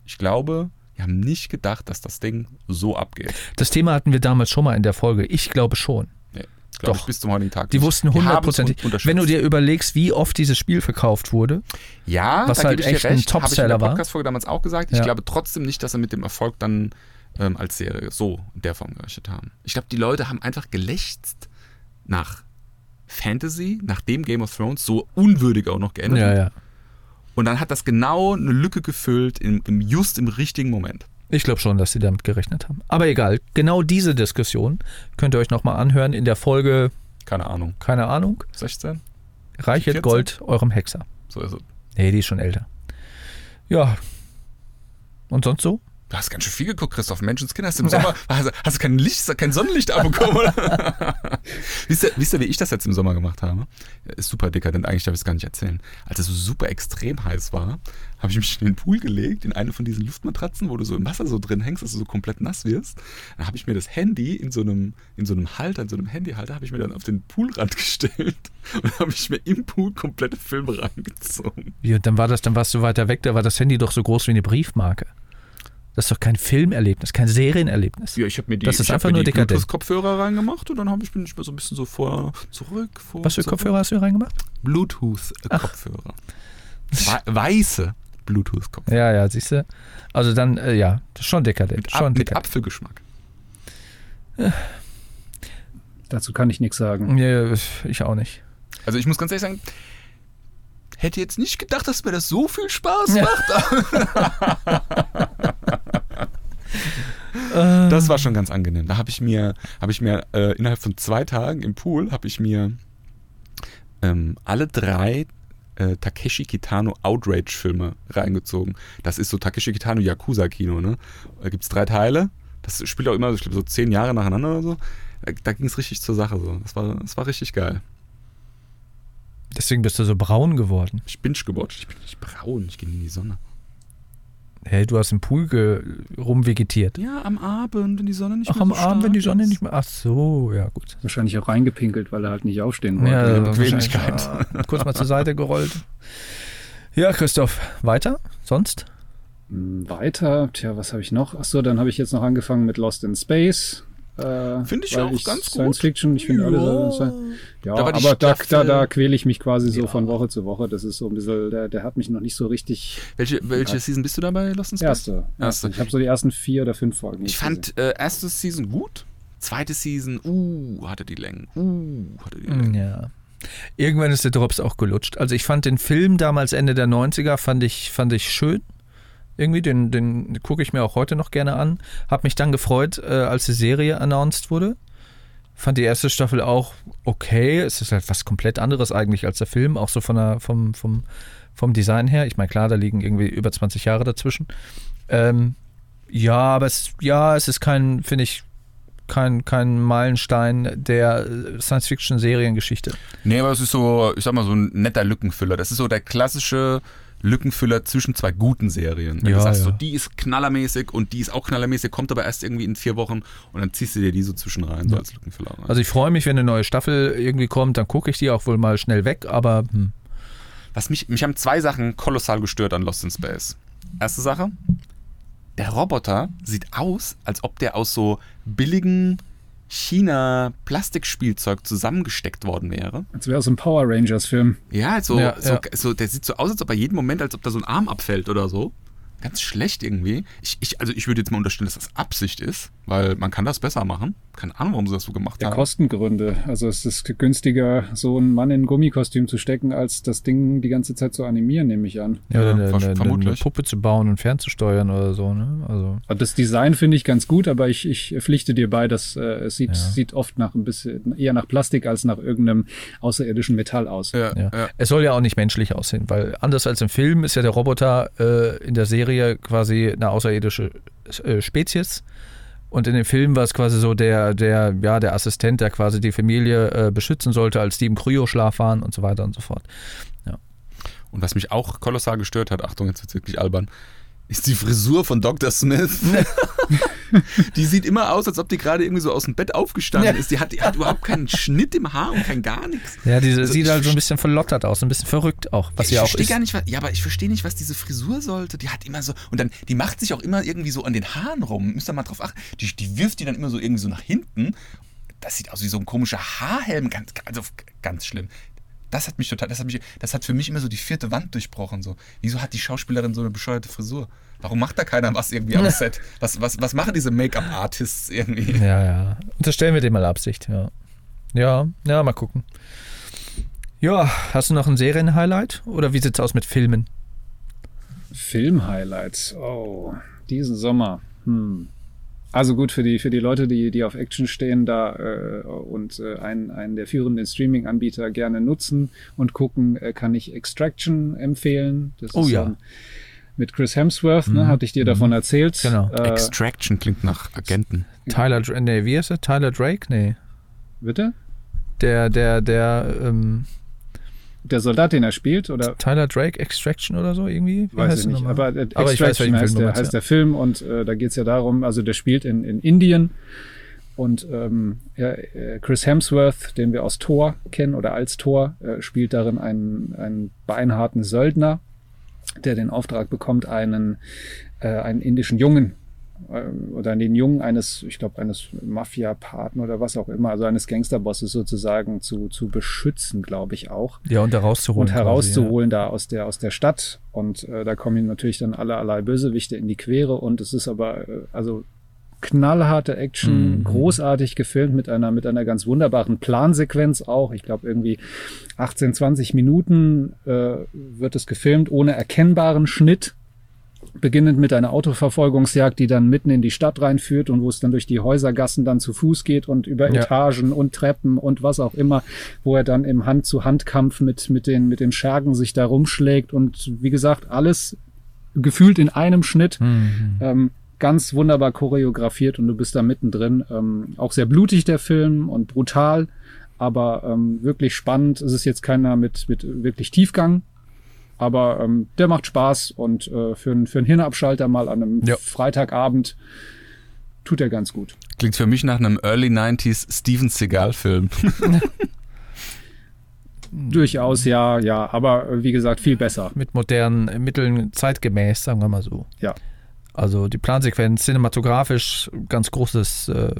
Ich glaube, die haben nicht gedacht, dass das Ding so abgeht. Das Thema hatten wir damals schon mal in der Folge. Ich glaube schon. Nee, glaube Doch. ich bis zum heutigen Tag. Die nicht. wussten hundertprozentig. Wenn du dir überlegst, wie oft dieses Spiel verkauft wurde, ja, was halt echt dir ein recht, habe ich in Topseller der war. Podcast-Folge damals auch gesagt. Ich Ja. glaube trotzdem nicht, dass sie mit dem Erfolg dann ähm, als Serie so in der Form gerechnet haben. Ich glaube, die Leute haben einfach gelächzt nach Fantasy, nachdem Game of Thrones so unwürdig auch noch geendet ja, ja. Und dann hat das genau eine Lücke gefüllt, im, im just im richtigen Moment. Ich glaube schon, dass sie damit gerechnet haben. Aber egal, genau diese Diskussion könnt ihr euch nochmal anhören in der Folge, Keine Ahnung, keine Ahnung, 16? Reichet 14? Gold eurem Hexer. So ist es. Nee, die ist schon älter. Ja. Und sonst so? Du hast ganz schön viel geguckt, Christoph. Menschenskind, hast du im Sommer, hast, hast du kein Licht, kein Sonnenlicht abbekommen, oder? wisst, ihr, wisst ihr, wie ich das jetzt im Sommer gemacht habe? Ist super dekadent, eigentlich darf ich es gar nicht erzählen. Als es so super extrem heiß war, habe ich mich in den Pool gelegt, in eine von diesen Luftmatratzen, wo du so im Wasser so drin hängst, dass du so komplett nass wirst. Dann habe ich mir das Handy in so einem, in so einem Halter, in so einem Handyhalter, habe ich mir dann auf den Poolrand gestellt und habe ich mir im Pool komplette Filme reingezogen. Wie, und dann war das, dann warst du weiter weg, da war das Handy doch so groß wie eine Briefmarke. Das ist doch kein Filmerlebnis, kein Serienerlebnis. Ja, ich habe mir die, Das ist einfach mir nur die. Bluetooth-Kopfhörer reingemacht und dann habe ich bin ich mir so ein bisschen so vor zurück. Vor, Was für. Kopfhörer hast du hier reingemacht? Bluetooth-Kopfhörer. Wei- Weiße Bluetooth-Kopfhörer. Ja, ja, siehst du. Also dann, äh, ja, das ist schon dekadent. Mit, schon Ab, mit dekadent. Apfelgeschmack. dazu kann ich nichts sagen. Ja, ich auch nicht. Also ich muss ganz ehrlich sagen, hätte jetzt nicht gedacht, dass mir das so viel Spaß Ja. macht. Das war schon ganz angenehm. Da habe ich mir, habe ich mir äh, innerhalb von zwei Tagen im Pool habe ich mir ähm, alle drei äh, Takeshi Kitano Outrage-Filme reingezogen. Das ist so Takeshi Kitano Yakuza-Kino, ne? Da gibt es drei Teile. Das spielt auch immer, ich glaube, so zehn Jahre nacheinander oder so. Da, da ging es richtig zur Sache so. Das war, das war richtig geil. Deswegen bist du so braun geworden. Ich bin gewatcht. Ich bin nicht braun, ich gehe in die Sonne. Hey, du hast im Pool ge- rumvegetiert. Ja, am Abend, wenn die Sonne nicht Ach, mehr am so Abend, wenn die Sonne ist. nicht mehr. Ach so, ja, gut. Wahrscheinlich auch reingepinkelt, weil er halt nicht aufstehen wollte. Ja, Bequemlichkeit. ja, kurz mal zur Seite gerollt. Ja, Christoph, weiter? Sonst? Hm, Weiter, tja, was habe ich noch? Achso, dann habe ich jetzt noch angefangen mit Lost in Space. Äh, Finde ich auch ganz Science gut. Fiction, ich finde alles. Ja, Aber aber, da, da, da quäle ich mich quasi so Ja. von Woche zu Woche. Das ist so ein bisschen, der, der hat mich noch nicht so richtig. Welche, welche Ja. Season bist du dabei, Lost in Space? Erste. Erste. Ich habe so die ersten vier oder fünf Folgen. Ich fand äh, erste Season gut. Zweite Season, uh, hatte die Längen. Uh, hatte die Längen. Ja. Irgendwann ist der Drops auch gelutscht. Also ich fand den Film damals Ende der 90er, fand ich, fand ich schön. Irgendwie, den, den gucke ich mir auch heute noch gerne an. Hab mich dann gefreut, äh, als die Serie announced wurde. Fand die erste Staffel auch okay. Es ist halt was komplett anderes eigentlich als der Film, auch so von der, vom, vom, vom Design her. Ich meine, klar, da liegen irgendwie über 20 Jahre dazwischen. Ähm, ja, aber es, ja, es ist kein, finde ich, kein, kein Meilenstein der Science-Fiction-Seriengeschichte. Nee, aber es ist so, ich sag mal, so ein netter Lückenfüller. Das ist so der klassische Lückenfüller zwischen zwei guten Serien. Wenn Ja, du sagst, ja. so, die ist knallermäßig und die ist auch knallermäßig, kommt aber erst irgendwie in vier Wochen und dann ziehst du dir die so zwischen rein, so als Lückenfüller. rein. Also ich freue mich, wenn eine neue Staffel irgendwie kommt, dann gucke ich die auch wohl mal schnell weg, aber hm. Was mich, mich haben zwei Sachen kolossal gestört an Lost in Space. Erste Sache, der Roboter sieht aus, als ob der aus so billigen China-Plastikspielzeug zusammengesteckt worden wäre. Als wäre aus einem Power Rangers-Film. Ja, so, Ja, so, ja. so, der sieht so aus, als ob er jeden Moment, als ob da so ein Arm abfällt oder so. Ganz schlecht irgendwie. Ich, ich, also ich würde jetzt mal unterstellen, dass das Absicht ist, weil man kann das besser machen. Keine Ahnung, warum sie das so gemacht Der haben. Kostengründe. Also es ist günstiger, so einen Mann in ein Gummikostüm zu stecken, als das Ding die ganze Zeit zu animieren, nehme ich an. ja, Ja, eine, eine, eine vermutlich. Puppe zu bauen und fernzusteuern oder so. Ne? Also Das Design finde ich ganz gut, aber ich, ich pflichte dir bei, dass äh, es sieht, Ja. sieht oft nach ein bisschen eher nach Plastik als nach irgendeinem außerirdischen Metall aus. ja, Ja. ja. Es soll ja auch nicht menschlich aussehen, weil anders als im Film ist ja der Roboter äh, in der Serie quasi eine außerirdische äh, Spezies. Und in dem Film war es quasi so der, der, ja, der Assistent, der quasi die Familie äh, beschützen sollte, als die im Kryoschlaf waren und so weiter und so fort. Und was mich auch kolossal gestört hat, Achtung, jetzt wird's wirklich albern, ist die Frisur von Dr. Smith. die sieht immer aus, als ob die gerade irgendwie so aus dem Bett aufgestanden Ja. ist. Die hat, die hat überhaupt keinen Schnitt im Haar und kein gar nichts. Ja, diese Also sieht halt so ein bisschen verlottert aus, ein bisschen verrückt auch, was ich sie auch ist. gar nicht, was, ja, aber ich verstehe nicht, was diese Frisur sollte. Die hat immer so, und dann, die macht sich auch immer irgendwie so an den Haaren rum. Müsst ihr mal drauf achten. Die, die wirft die dann immer so irgendwie so nach hinten. Das sieht aus wie so ein komischer Haarhelm. Ganz, also ganz schlimm. Das hat mich total, das hat mich, das hat für mich immer so die vierte Wand durchbrochen. So. Wieso hat die Schauspielerin so eine bescheuerte Frisur? Warum macht da keiner was irgendwie am Set? Was, was, was machen diese Make-up-Artists irgendwie? Ja, ja. Unterstellen wir dem mal Absicht, ja. Ja, ja, mal gucken. Ja, hast du noch ein Serien-Highlight? Oder wie sieht's aus mit Filmen? Film-Highlights. Oh, diesen Sommer. Hm. Also gut, für die, für die Leute, die, die auf Action stehen da äh, und äh, einen, einen der führenden Streaming-Anbieter gerne nutzen und gucken, äh, kann ich Extraction empfehlen. Das Oh ja. mit Chris Hemsworth, ne, Mhm. hatte ich dir davon erzählt. Genau. Äh, Extraction klingt nach Agenten. Tyler, Dra- nee, wie heißt er? Tyler Drake? Nee. bitte? Der, der, der, ähm, Der Soldat, den er spielt, oder Tyler Drake Extraction oder so irgendwie? Wie weiß heißt ich nicht. Aber, äh, Aber weiß, Extraction welchen heißt, der, heißt ja. der Film und äh, da geht es ja darum, also der spielt in, in Indien und ähm, ja, äh, Chris Hemsworth, den wir aus Thor kennen oder als Thor, äh, spielt darin einen, einen beinharten Söldner, der den Auftrag bekommt, einen, äh, einen indischen Jungen äh, oder den Jungen eines, ich glaube, eines Mafia-Paten oder was auch immer, also eines Gangsterbosses sozusagen zu, zu beschützen, glaube ich auch Ja, und da rauszuholen. und herauszuholen da aus der aus der Stadt und äh, da kommen natürlich dann alle allerlei Bösewichte in die Quere und es ist aber äh, also knallharte Action, Mhm. großartig gefilmt mit einer mit einer ganz wunderbaren Plansequenz auch. Ich glaube irgendwie 18 20 Minuten äh, wird es gefilmt ohne erkennbaren Schnitt beginnend mit einer Autoverfolgungsjagd, die dann mitten in die Stadt reinführt und wo es dann durch die Häusergassen dann zu Fuß geht und über Ja. Etagen und Treppen und was auch immer, wo er dann im Hand-zu-Hand-Kampf mit, mit, den, mit den Schergen sich da rumschlägt und wie gesagt, alles gefühlt in einem Schnitt. Mhm. Ähm, ganz wunderbar choreografiert und du bist da mittendrin. Ähm, auch sehr blutig der Film und brutal, aber ähm, wirklich spannend. Es ist jetzt keiner mit, mit wirklich Tiefgang, aber ähm, der macht Spaß und äh, für, einen- für einen Hirnabschalter mal an einem Ja. Freitagabend tut er ganz gut. Klingt für mich nach einem Early 90s Steven Seagal-Film. Durchaus, ja, ja, aber äh, wie gesagt, viel besser. Mit modernen Mitteln zeitgemäß, sagen wir mal so. Ja. Also die Plansequenz cinematografisch ganz großes äh,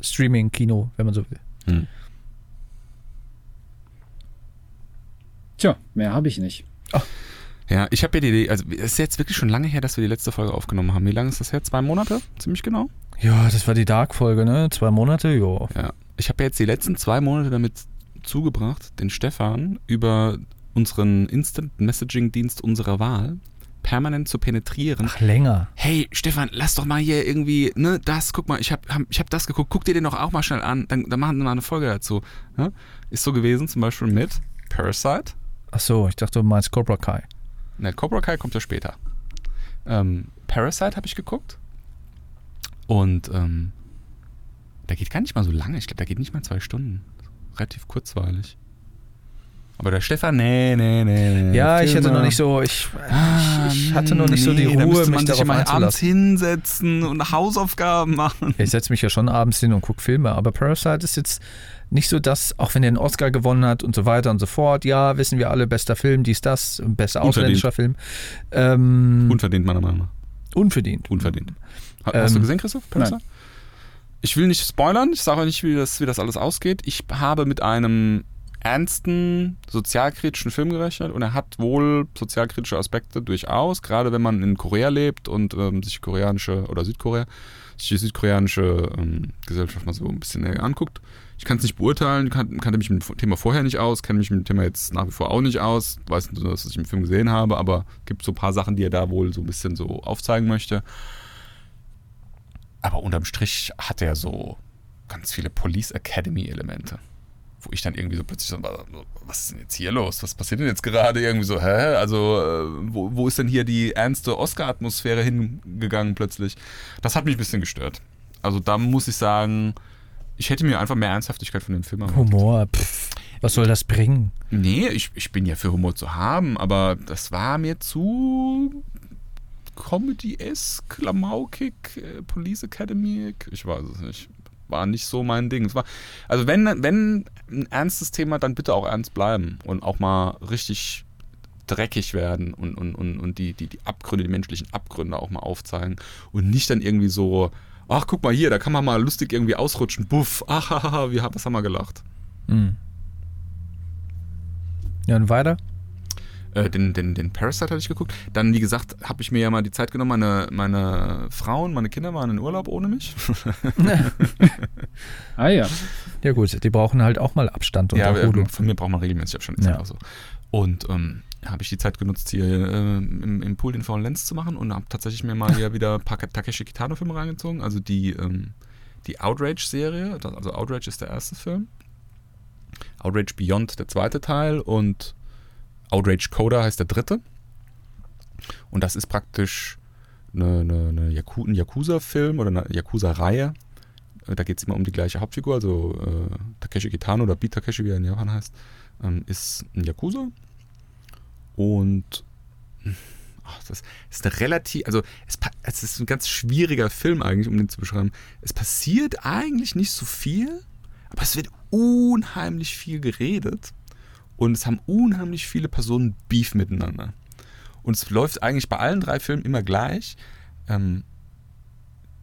Streaming-Kino, wenn man so will. Hm. Tja, mehr habe ich nicht. Ja, ich habe ja die Idee, also es ist jetzt wirklich schon lange her, dass wir die letzte Folge aufgenommen haben. Wie lange ist das her? Zwei Monate? Ziemlich genau? Ja, das war die Dark-Folge, ne? Zwei Monate, ja. Ja. Ich habe ja jetzt die letzten zwei Monate damit zugebracht, den Stefan über unseren Instant Messaging Dienst unserer Wahl permanent zu penetrieren. Ach, länger. Hey, Stefan, lass doch mal hier irgendwie, ne, das, guck mal, ich habe hab, ich hab das geguckt, guck dir den doch auch mal schnell an, dann, dann machen wir mal eine Folge dazu. Ne? Ist so gewesen, zum Beispiel mit Parasite. Ach so, ich dachte, du meinst Cobra Kai. Ne, Cobra Kai kommt ja später. Ähm, Parasite habe ich geguckt. Und ähm, der geht gar nicht mal so lange. Ich glaube, der geht nicht mal zwei Stunden. Relativ kurzweilig. Aber der Stefan, nee, nee, nee. nee. Ja, ich Filme. hatte noch nicht so, ich, Ah, ich, ich hatte noch nicht so die nee, da Ruhe, müsste mich man sich darauf immer abends hinsetzen und Hausaufgaben machen. Ich setze mich ja schon abends hin und gucke Filme, aber Parasite ist jetzt nicht so das, auch wenn er einen Oscar gewonnen hat und so weiter und so fort. Ja, wissen wir alle, bester Film, dies, das, bester ausländischer Film. Ähm, Unverdient, meiner Meinung nach. unverdient. Unverdient. Ha- Hast du Ähm, gesehen, Christoph? Parasite? Ich will nicht spoilern, ich sage nicht, wie das, wie das alles ausgeht. Ich habe mit einem ernsten sozialkritischen Film gerechnet und er hat wohl sozialkritische Aspekte durchaus, gerade wenn man in Korea lebt und ähm, sich koreanische oder Südkorea, sich die südkoreanische ähm, Gesellschaft mal so ein bisschen näher anguckt. Ich kann es nicht beurteilen, kan kannte mich mit dem Thema vorher nicht aus, kenne mich mit dem Thema jetzt nach wie vor auch nicht aus, weiß nur, dass ich im Film gesehen habe, aber gibt so ein paar Sachen, die er da wohl so ein bisschen so aufzeigen möchte. Aber unterm Strich hat er so ganz viele Police Academy Elemente. Wo ich dann irgendwie so plötzlich so, was ist denn jetzt hier los? Was passiert denn jetzt gerade? Irgendwie so, hä? Also, äh, wo, wo ist denn hier die ernste Oscar-Atmosphäre hingegangen plötzlich? Das hat mich ein bisschen gestört. Also, da muss ich sagen, ich hätte mir einfach mehr Ernsthaftigkeit von dem Film erwartet. Humor, pff, was soll das bringen? Nee, ich, ich bin ja für Humor zu haben, aber das war mir zu Comedy-esque, klamaukig, äh, Police Academy, ich weiß es nicht. War nicht so mein Ding. Es war, also wenn, wenn ein ernstes Thema, dann bitte auch ernst bleiben und auch mal richtig dreckig werden und, und, und, und die, die, die Abgründe, die menschlichen Abgründe auch mal aufzeigen und nicht dann irgendwie so, ach guck mal hier, da kann man mal lustig irgendwie ausrutschen, buff, ach, haha, wie, was haben wir gelacht. Hm. Ja, und weiter? Äh, den, den, den Parasite hatte ich geguckt. Dann, wie gesagt, habe ich mir ja mal die Zeit genommen. Meine, meine Frau und meine Kinder waren in Urlaub ohne mich. Ah ja, Ja gut, die brauchen halt auch mal Abstand und ja, Erholung. von mir braucht man regelmäßig Abstand. Ja. einfach so. Und ähm, habe ich die Zeit genutzt, hier äh, im, im Pool den faulen Lenz zu machen und habe tatsächlich mir mal hier wieder ein paar Takeshi Kitano-Filme reingezogen. Also die, ähm, die Outrage-Serie. Also Outrage ist der erste Film. Outrage Beyond der zweite Teil und Outrage Coda heißt der dritte. Und das ist praktisch eine, eine, eine Yaku ein Yakuza-Film oder eine Yakuza-Reihe. Äh, Da geht es immer um die gleiche Hauptfigur, also äh, Takeshi Kitano oder Beat Takeshi, wie er in Japan heißt, ähm, ist ein Yakuza. Und ach, das ist eine relativ, also es, es ist ein ganz schwieriger Film eigentlich, um den zu beschreiben. Es passiert eigentlich nicht so viel, aber es wird unheimlich viel geredet und es haben unheimlich viele Personen Beef miteinander. Und es läuft eigentlich bei allen drei Filmen immer gleich. Ähm,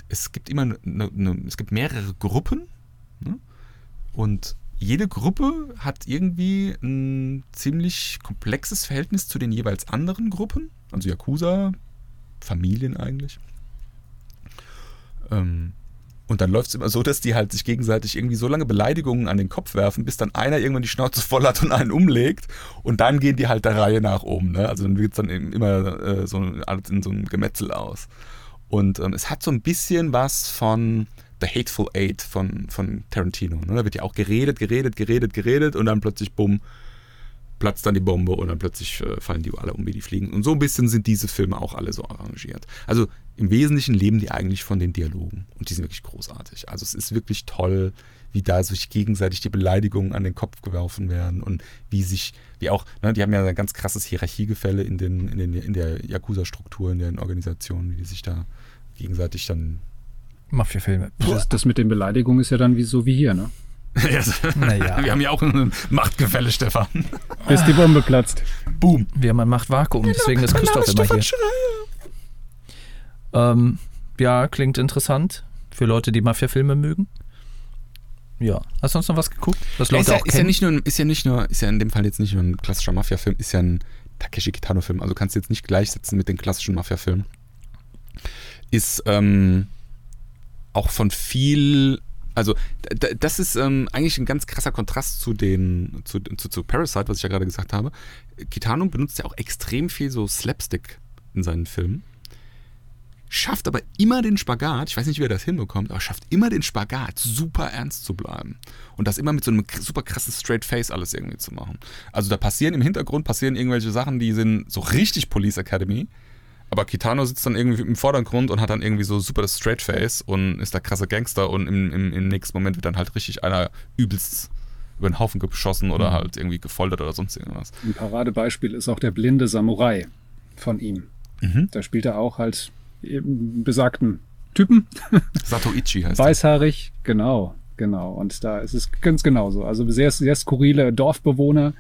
es gibt immer eine, eine, es gibt mehrere Gruppen ne? und jede Gruppe hat irgendwie ein ziemlich komplexes Verhältnis zu den jeweils anderen Gruppen, also Yakuza, Familien eigentlich. Ähm, Und dann läuft es immer so, dass die halt sich gegenseitig irgendwie so lange Beleidigungen an den Kopf werfen, bis dann einer irgendwann die Schnauze voll hat und einen umlegt. Und dann gehen die halt der Reihe nach oben. Ne? Also dann wird es dann immer äh, so in so einem Gemetzel aus. Und ähm, es hat so ein bisschen was von The Hateful Eight von, von Tarantino. Ne? Da wird ja auch geredet, geredet, geredet, geredet und dann plötzlich, bumm, platzt dann die Bombe und dann plötzlich äh, fallen die alle um wie die fliegen. Und so ein bisschen sind diese Filme auch alle so arrangiert. Also im Wesentlichen leben die eigentlich von den Dialogen und die sind wirklich großartig. Also es ist wirklich toll, wie da sich gegenseitig die Beleidigungen an den Kopf geworfen werden und wie sich, wie auch, ne, die haben ja ein ganz krasses Hierarchiegefälle in, den, in, den, in der Yakuza-Struktur, in den Organisationen, wie die sich da gegenseitig dann Mafia-Filme. Das, das mit den Beleidigungen ist ja dann wie so wie hier, ne? Naja. Wir haben ja auch ein Machtgefälle, Stefan. Bis die Bombe platzt. Boom. Wir haben ein Machtvakuum, deswegen ist Christoph immer hier. Ähm, ja, klingt interessant für Leute, die Mafia-Filme mögen. Ja. Hast du sonst noch was geguckt? Was Leute ist, ja, auch ist ja nicht nur, ist ja nicht nur, ist ja in dem Fall jetzt nicht nur ein klassischer Mafia-Film, ist ja ein Takeshi Kitano-Film. Also kannst du jetzt nicht gleichsetzen mit den klassischen Mafia-Filmen. Ist ähm, auch von viel, also das ist ähm, eigentlich ein ganz krasser Kontrast zu den, zu, zu, zu Parasite, was ich ja gerade gesagt habe. Kitano benutzt ja auch extrem viel so Slapstick in seinen Filmen. Schafft aber immer den Spagat, ich weiß nicht, wie er das hinbekommt, aber schafft immer den Spagat, super ernst zu bleiben. Und das immer mit so einem super krassen Straight Face alles irgendwie zu machen. Also da passieren im Hintergrund passieren irgendwelche Sachen, die sind so richtig Police Academy. Aber Kitano sitzt dann irgendwie im Vordergrund und hat dann irgendwie so super das Straight Face und ist der krasse Gangster und im, im, im nächsten Moment wird dann halt richtig einer übelst über den Haufen geschossen oder halt irgendwie gefoltert oder sonst irgendwas. Ein Paradebeispiel ist auch der blinde Samurai von ihm. Mhm. Da spielt er auch halt eben besagten Typen, Satoichi heißt er. weißhaarig, genau, genau. Und da ist es ganz genauso. Also sehr, sehr skurrile Dorfbewohner,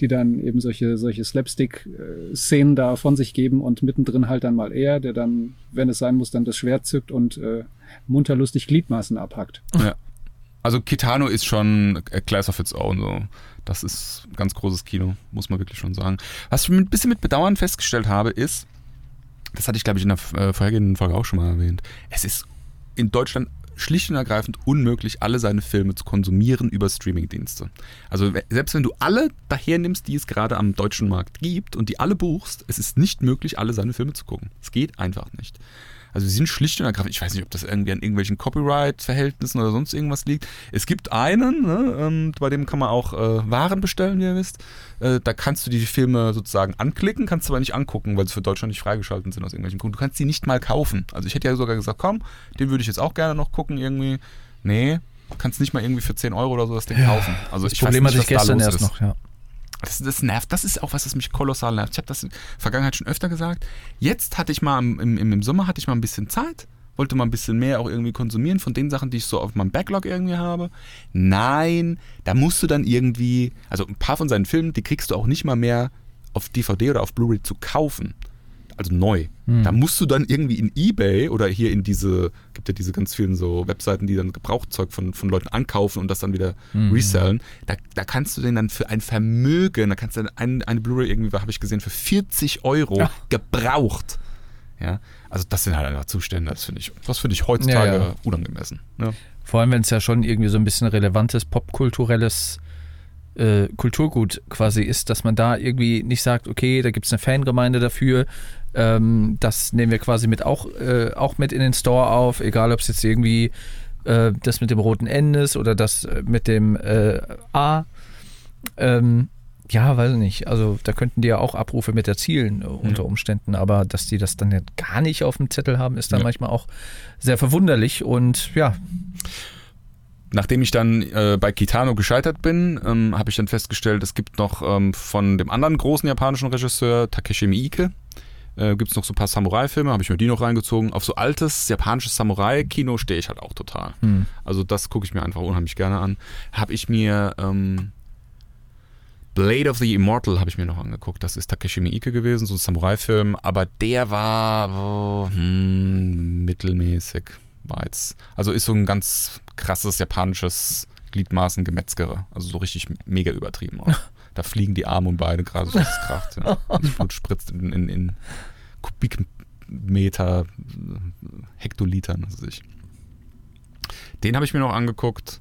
die dann eben solche, solche Slapstick-Szenen da von sich geben und mittendrin halt dann mal er, der dann, wenn es sein muss, dann das Schwert zückt und äh, munterlustig Gliedmaßen abhackt. Ja. Also Kitano ist schon a class of its own. So. Das ist ein ganz großes Kino, muss man wirklich schon sagen. Was ich ein bisschen mit Bedauern festgestellt habe, ist, das hatte ich glaube ich in der äh, vorhergehenden Folge auch schon mal erwähnt, es ist in Deutschland schlicht und ergreifend unmöglich, alle seine Filme zu konsumieren über Streamingdienste. Also selbst wenn du alle daher nimmst, die es gerade am deutschen Markt gibt und die alle buchst, es ist nicht möglich, alle seine Filme zu gucken. Es geht einfach nicht. Also sie sind schlicht und ergreifend, ich weiß nicht, ob das irgendwie an irgendwelchen Copyright-Verhältnissen oder sonst irgendwas liegt. Es gibt einen, ne, ähm, bei dem kann man auch äh, Waren bestellen, wie ihr wisst. Äh, da kannst du die Filme sozusagen anklicken, kannst du aber nicht angucken, weil sie für Deutschland nicht freigeschaltet sind aus irgendwelchen Gründen. Du kannst sie nicht mal kaufen. Also ich hätte ja sogar gesagt, komm, den würde ich jetzt auch gerne noch gucken irgendwie. Nee, du kannst nicht mal irgendwie für 10 Euro oder so das Ding kaufen. Also Das ich Problem weiß hatte nicht, ich was da gestern erst ist. noch, ja. Das, das nervt. Das ist auch was, das mich kolossal nervt. Ich habe das in der Vergangenheit schon öfter gesagt. Jetzt hatte ich mal im, im, im Sommer hatte ich mal ein bisschen Zeit, wollte mal ein bisschen mehr auch irgendwie konsumieren von den Sachen, die ich so auf meinem Backlog irgendwie habe. Nein, da musst du dann irgendwie, also ein paar von seinen Filmen, die kriegst du auch nicht mal mehr auf DVD oder auf Blu-ray zu kaufen. Also neu. Da musst du dann irgendwie in Ebay oder hier in diese, gibt ja diese ganz vielen so Webseiten, die dann Gebrauchzeug von, von Leuten ankaufen und das dann wieder resellen. Da, da kannst du den dann für ein Vermögen, da kannst du dann ein, eine Blu-ray irgendwie, habe ich gesehen, für 40 Euro Ja. gebraucht. Ja, also das sind halt einfach Zustände, das finde ich, das finde ich heutzutage Ja, ja. unangemessen. Ne? Vor allem, wenn es ja schon irgendwie so ein bisschen relevantes, popkulturelles äh, Kulturgut quasi ist, dass man da irgendwie nicht sagt, okay, da gibt es eine Fangemeinde dafür, ähm, das nehmen wir quasi mit auch, äh, auch mit in den Store auf, egal ob es jetzt irgendwie äh, das mit dem roten N ist oder das äh, mit dem äh, A. Ähm, ja, weiß ich nicht. Also da könnten die ja auch Abrufe mit erzielen äh, unter Umständen, aber dass die das dann ja gar nicht auf dem Zettel haben, ist dann Ja. manchmal auch sehr verwunderlich und ja, Nachdem ich dann äh, bei Kitano gescheitert bin, ähm, habe ich dann festgestellt, es gibt noch ähm, von dem anderen großen japanischen Regisseur Takeshi Miike, äh, gibt es noch so ein paar Samurai-Filme, habe ich mir die noch reingezogen. Auf so altes japanisches Samurai-Kino stehe ich halt auch total. Hm. Also das gucke ich mir einfach unheimlich gerne an. Habe ich mir ähm, Blade of the Immortal habe ich mir noch angeguckt. Das ist Takeshi Miike gewesen, so ein Samurai-Film, aber der war oh, hm, mittelmäßig. War jetzt, also ist so ein ganz krasses japanisches Gliedmaßen-Gemetzgere. Also so richtig mega übertrieben auch. Da fliegen die Arme und Beine gerade so das Kraft. Ja. Das Blut spritzt in, in, in Kubikmeter, Hektolitern, was weiß ich. Den habe ich mir noch angeguckt.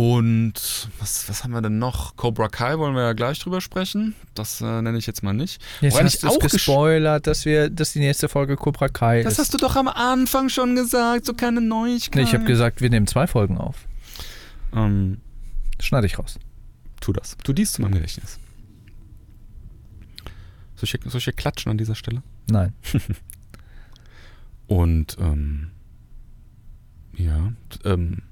Und was, was haben wir denn noch? Cobra Kai wollen wir ja gleich drüber sprechen. Das äh, nenne ich jetzt mal nicht. Jetzt Woran hast du auch gespoilert, dass wir, dass die nächste Folge Cobra Kai Das ist. hast du doch am Anfang schon gesagt, so keine Neuigkeit. nee, ich habe gesagt, wir nehmen zwei Folgen auf. Ähm, Schneide ich raus. tu das. Tu dies zu meinem Gedächtnis. Soll ich, hier- soll ich hier klatschen an dieser Stelle? Nein. Und ähm, ja, ähm,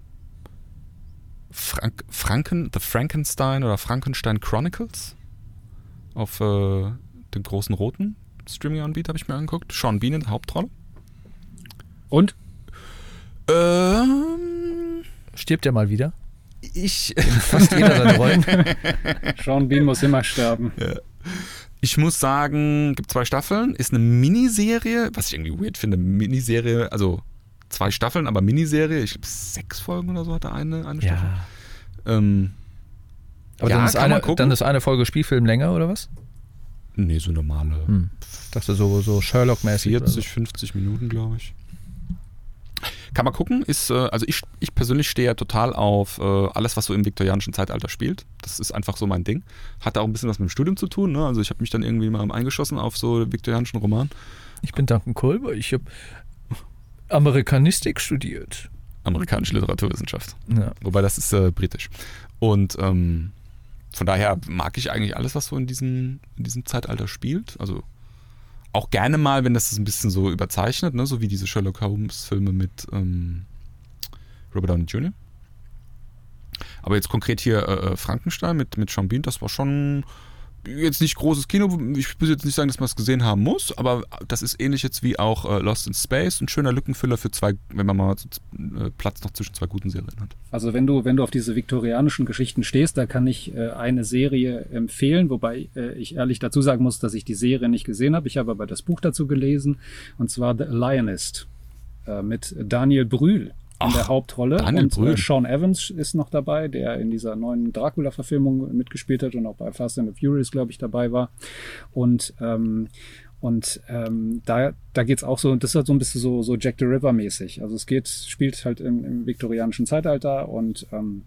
Frank, Franken, The Frankenstein oder Frankenstein Chronicles auf äh, den großen roten Streaming-Anbieter habe ich mir angeguckt. Sean Bean in der Hauptrolle. Und? Ähm, Stirbt er mal wieder? ich, Fast jeder seine Rollen. Sean Bean muss immer sterben. ich muss sagen, gibt zwei Staffeln, ist eine Miniserie, was ich irgendwie weird finde, Miniserie, also zwei Staffeln, aber Miniserie, ich glaube sechs Folgen oder so hatte eine, eine Staffel. Ja. Ähm, Aber Ja, dann, ist eine, dann ist eine Folge Spielfilm länger, oder was? nee, so normale Hm. Dachte so, so Sherlock-mäßig. oder 40, 50 Minuten, glaube ich. Kann man gucken, ist, äh, also ich, ich persönlich stehe ja total auf äh, alles, was so im viktorianischen Zeitalter spielt. Das ist einfach so mein Ding. Hat auch ein bisschen was mit dem Studium zu tun, ne? Also ich habe mich dann irgendwie mal eingeschossen auf so viktorianischen Roman. so. Ich bin Duncan Kolber, ich habe Amerikanistik studiert. Amerikanische Literaturwissenschaft. Ja. Wobei das ist äh, britisch. Und ähm, von daher mag ich eigentlich alles, was so in diesem, in diesem Zeitalter spielt. Also auch gerne mal, wenn das ein bisschen so überzeichnet, ne? so wie diese Sherlock Holmes-Filme mit ähm, Robert Downey Jr. Aber jetzt konkret hier äh, äh, Frankenstein mit, mit Sean Bean, das war schon jetzt nicht großes Kino. Ich will jetzt nicht sagen, dass man es gesehen haben muss, aber das ist ähnlich jetzt wie auch äh, Lost in Space. Ein schöner Lückenfüller für zwei, wenn man mal äh, Platz noch zwischen zwei guten Serien hat. Also wenn du, wenn du auf diese viktorianischen Geschichten stehst, da kann ich äh, eine Serie empfehlen, wobei äh, ich ehrlich dazu sagen muss, dass ich die Serie nicht gesehen habe. Ich habe aber das Buch dazu gelesen, und zwar The Lionist äh, mit Daniel Brühl in Ach, der Hauptrolle. Daniel und Brühl. äh, Sean Evans ist noch dabei, der in dieser neuen Dracula-Verfilmung mitgespielt hat und auch bei Fast and the Furious, glaube ich, dabei war. Und ähm, und ähm, da, da geht's auch so, das ist halt so ein bisschen so, so Jack the Ripper mäßig. Also es geht, spielt halt im, im viktorianischen Zeitalter und ähm,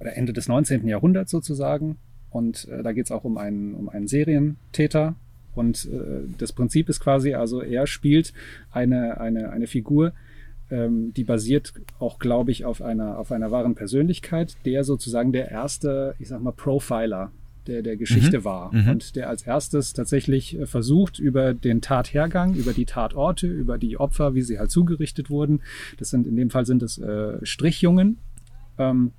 oder Ende des 19. Jahrhunderts sozusagen. Und äh, da geht's auch um einen, um einen Serientäter. Und äh, das Prinzip ist quasi, also er spielt eine, eine, eine Figur, ähm, die basiert auch, glaube ich, auf einer, auf einer wahren Persönlichkeit, der sozusagen der erste, ich sag mal, Profiler der, der Geschichte war. Mhm. und der als erstes tatsächlich äh, versucht, über den Tathergang, über die Tatorte, über die Opfer, wie sie halt zugerichtet wurden, das sind in dem Fall sind es äh, Strichjungen, ähm,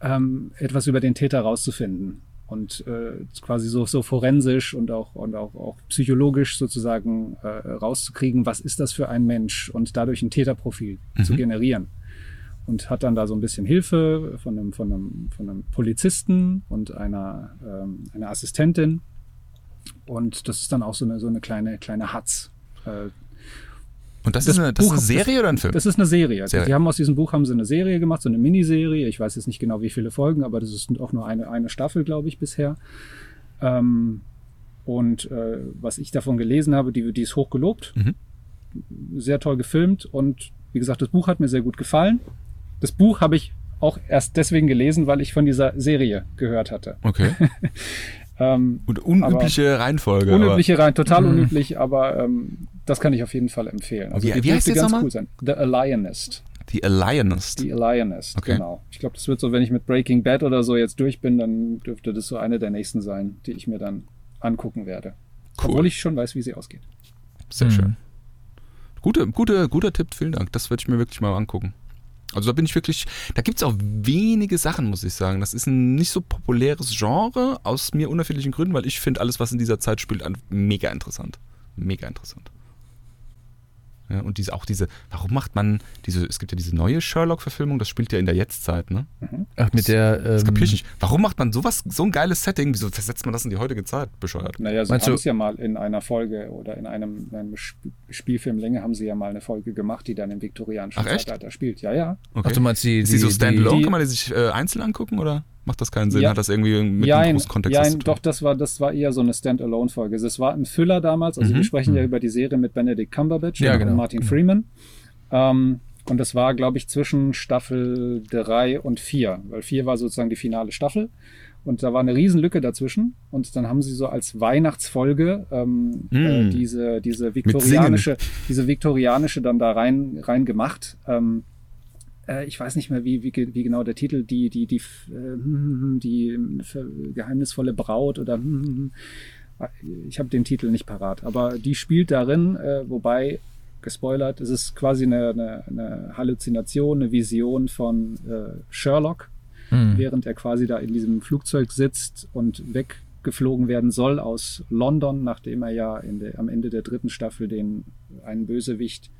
ähm, etwas über den Täter rauszufinden und äh, quasi so, so forensisch und auch, und auch, auch psychologisch sozusagen äh, rauszukriegen, was ist das für ein Mensch und dadurch ein Täterprofil zu generieren. Und hat dann da so ein bisschen Hilfe von einem, von einem, von einem Polizisten und einer, ähm, einer Assistentin. Und das ist dann auch so eine, so eine kleine, kleine Hatz. Äh, Und das, Das ist, eine, das ist eine Buch- Serie oder ein Film? das ist eine Serie. Also Serie. Die haben aus diesem Buch haben sie eine Serie gemacht, so eine Miniserie. Ich weiß jetzt nicht genau, wie viele Folgen, aber das ist auch nur eine, eine Staffel, glaube ich, bisher. Ähm, und äh, was ich davon gelesen habe, die, die ist hochgelobt, Mhm. sehr toll gefilmt und wie gesagt, das Buch hat mir sehr gut gefallen. Das Buch habe ich auch erst deswegen gelesen, weil ich von dieser Serie gehört hatte. okay. Ähm, Und unübliche Reihenfolge. unübliche rein, total unüblich, aber ähm, das kann ich auf jeden Fall empfehlen. Also Wie- wie heißt die ganz nochmal? cool sein. The Alionist. The Alionist. Die Alionist, Okay. genau. Ich glaube, das wird so, wenn ich mit Breaking Bad oder so jetzt durch bin, dann dürfte das so eine der nächsten sein, die ich mir dann angucken werde. Cool. Obwohl ich schon weiß, wie sie ausgeht. Sehr Mhm. schön. Gute, gute, guter Tipp, vielen Dank. Das werde ich mir wirklich mal angucken. Also da bin ich wirklich, da gibt es auch wenige Sachen, muss ich sagen. Das ist ein nicht so populäres Genre, aus mir unerfindlichen Gründen, weil ich finde alles, was in dieser Zeit spielt, mega interessant. Mega interessant. Ja, und diese, auch diese, warum macht man diese, es gibt ja diese neue Sherlock-Verfilmung, das spielt ja in der Jetztzeit, ne? Ach, mit der. Das Ähm, kapier ich nicht. Warum macht man sowas, so ein geiles Setting? Wieso versetzt man das in die heutige Zeit? Bescheuert. Naja, sie haben es ja mal in einer Folge oder in einem, in einem Sp- Spielfilm Länge haben sie ja mal eine Folge gemacht, die dann im viktorianischen Ach, echt? Zeitalter spielt. Ja, ja. Okay. Ach, du meinst die. ist die so standalone? die- Kann man die sich äh, einzeln angucken oder macht das keinen Sinn? Ja. Hat das irgendwie mit ja, dem großen Kontext ja, was zu tun? doch, das war, das war eher so eine Standalone-Folge. Es war ein Füller damals, also Mhm. wir sprechen ja über die Serie mit Benedict Cumberbatch Ja, und genau. Martin Freeman. Ähm, Und das war, glaube ich, zwischen Staffel 3 und 4, weil 4 war sozusagen die finale Staffel. Und da war eine Riesenlücke dazwischen. Und dann haben sie so als Weihnachtsfolge ähm, Mm. äh, diese, diese viktorianische, diese viktorianische dann da rein, rein gemacht. Ähm, äh, ich weiß nicht mehr, wie, wie, wie genau der Titel, die, die, die, äh, die äh, geheimnisvolle Braut oder ich habe den Titel nicht parat, aber die spielt darin, äh, wobei gespoilert, es ist quasi eine, eine, eine Halluzination, eine Vision von äh, Sherlock, Hm. während er quasi da in diesem Flugzeug sitzt und weggeflogen werden soll aus London, nachdem er ja in der, am Ende der dritten Staffel den einen Bösewicht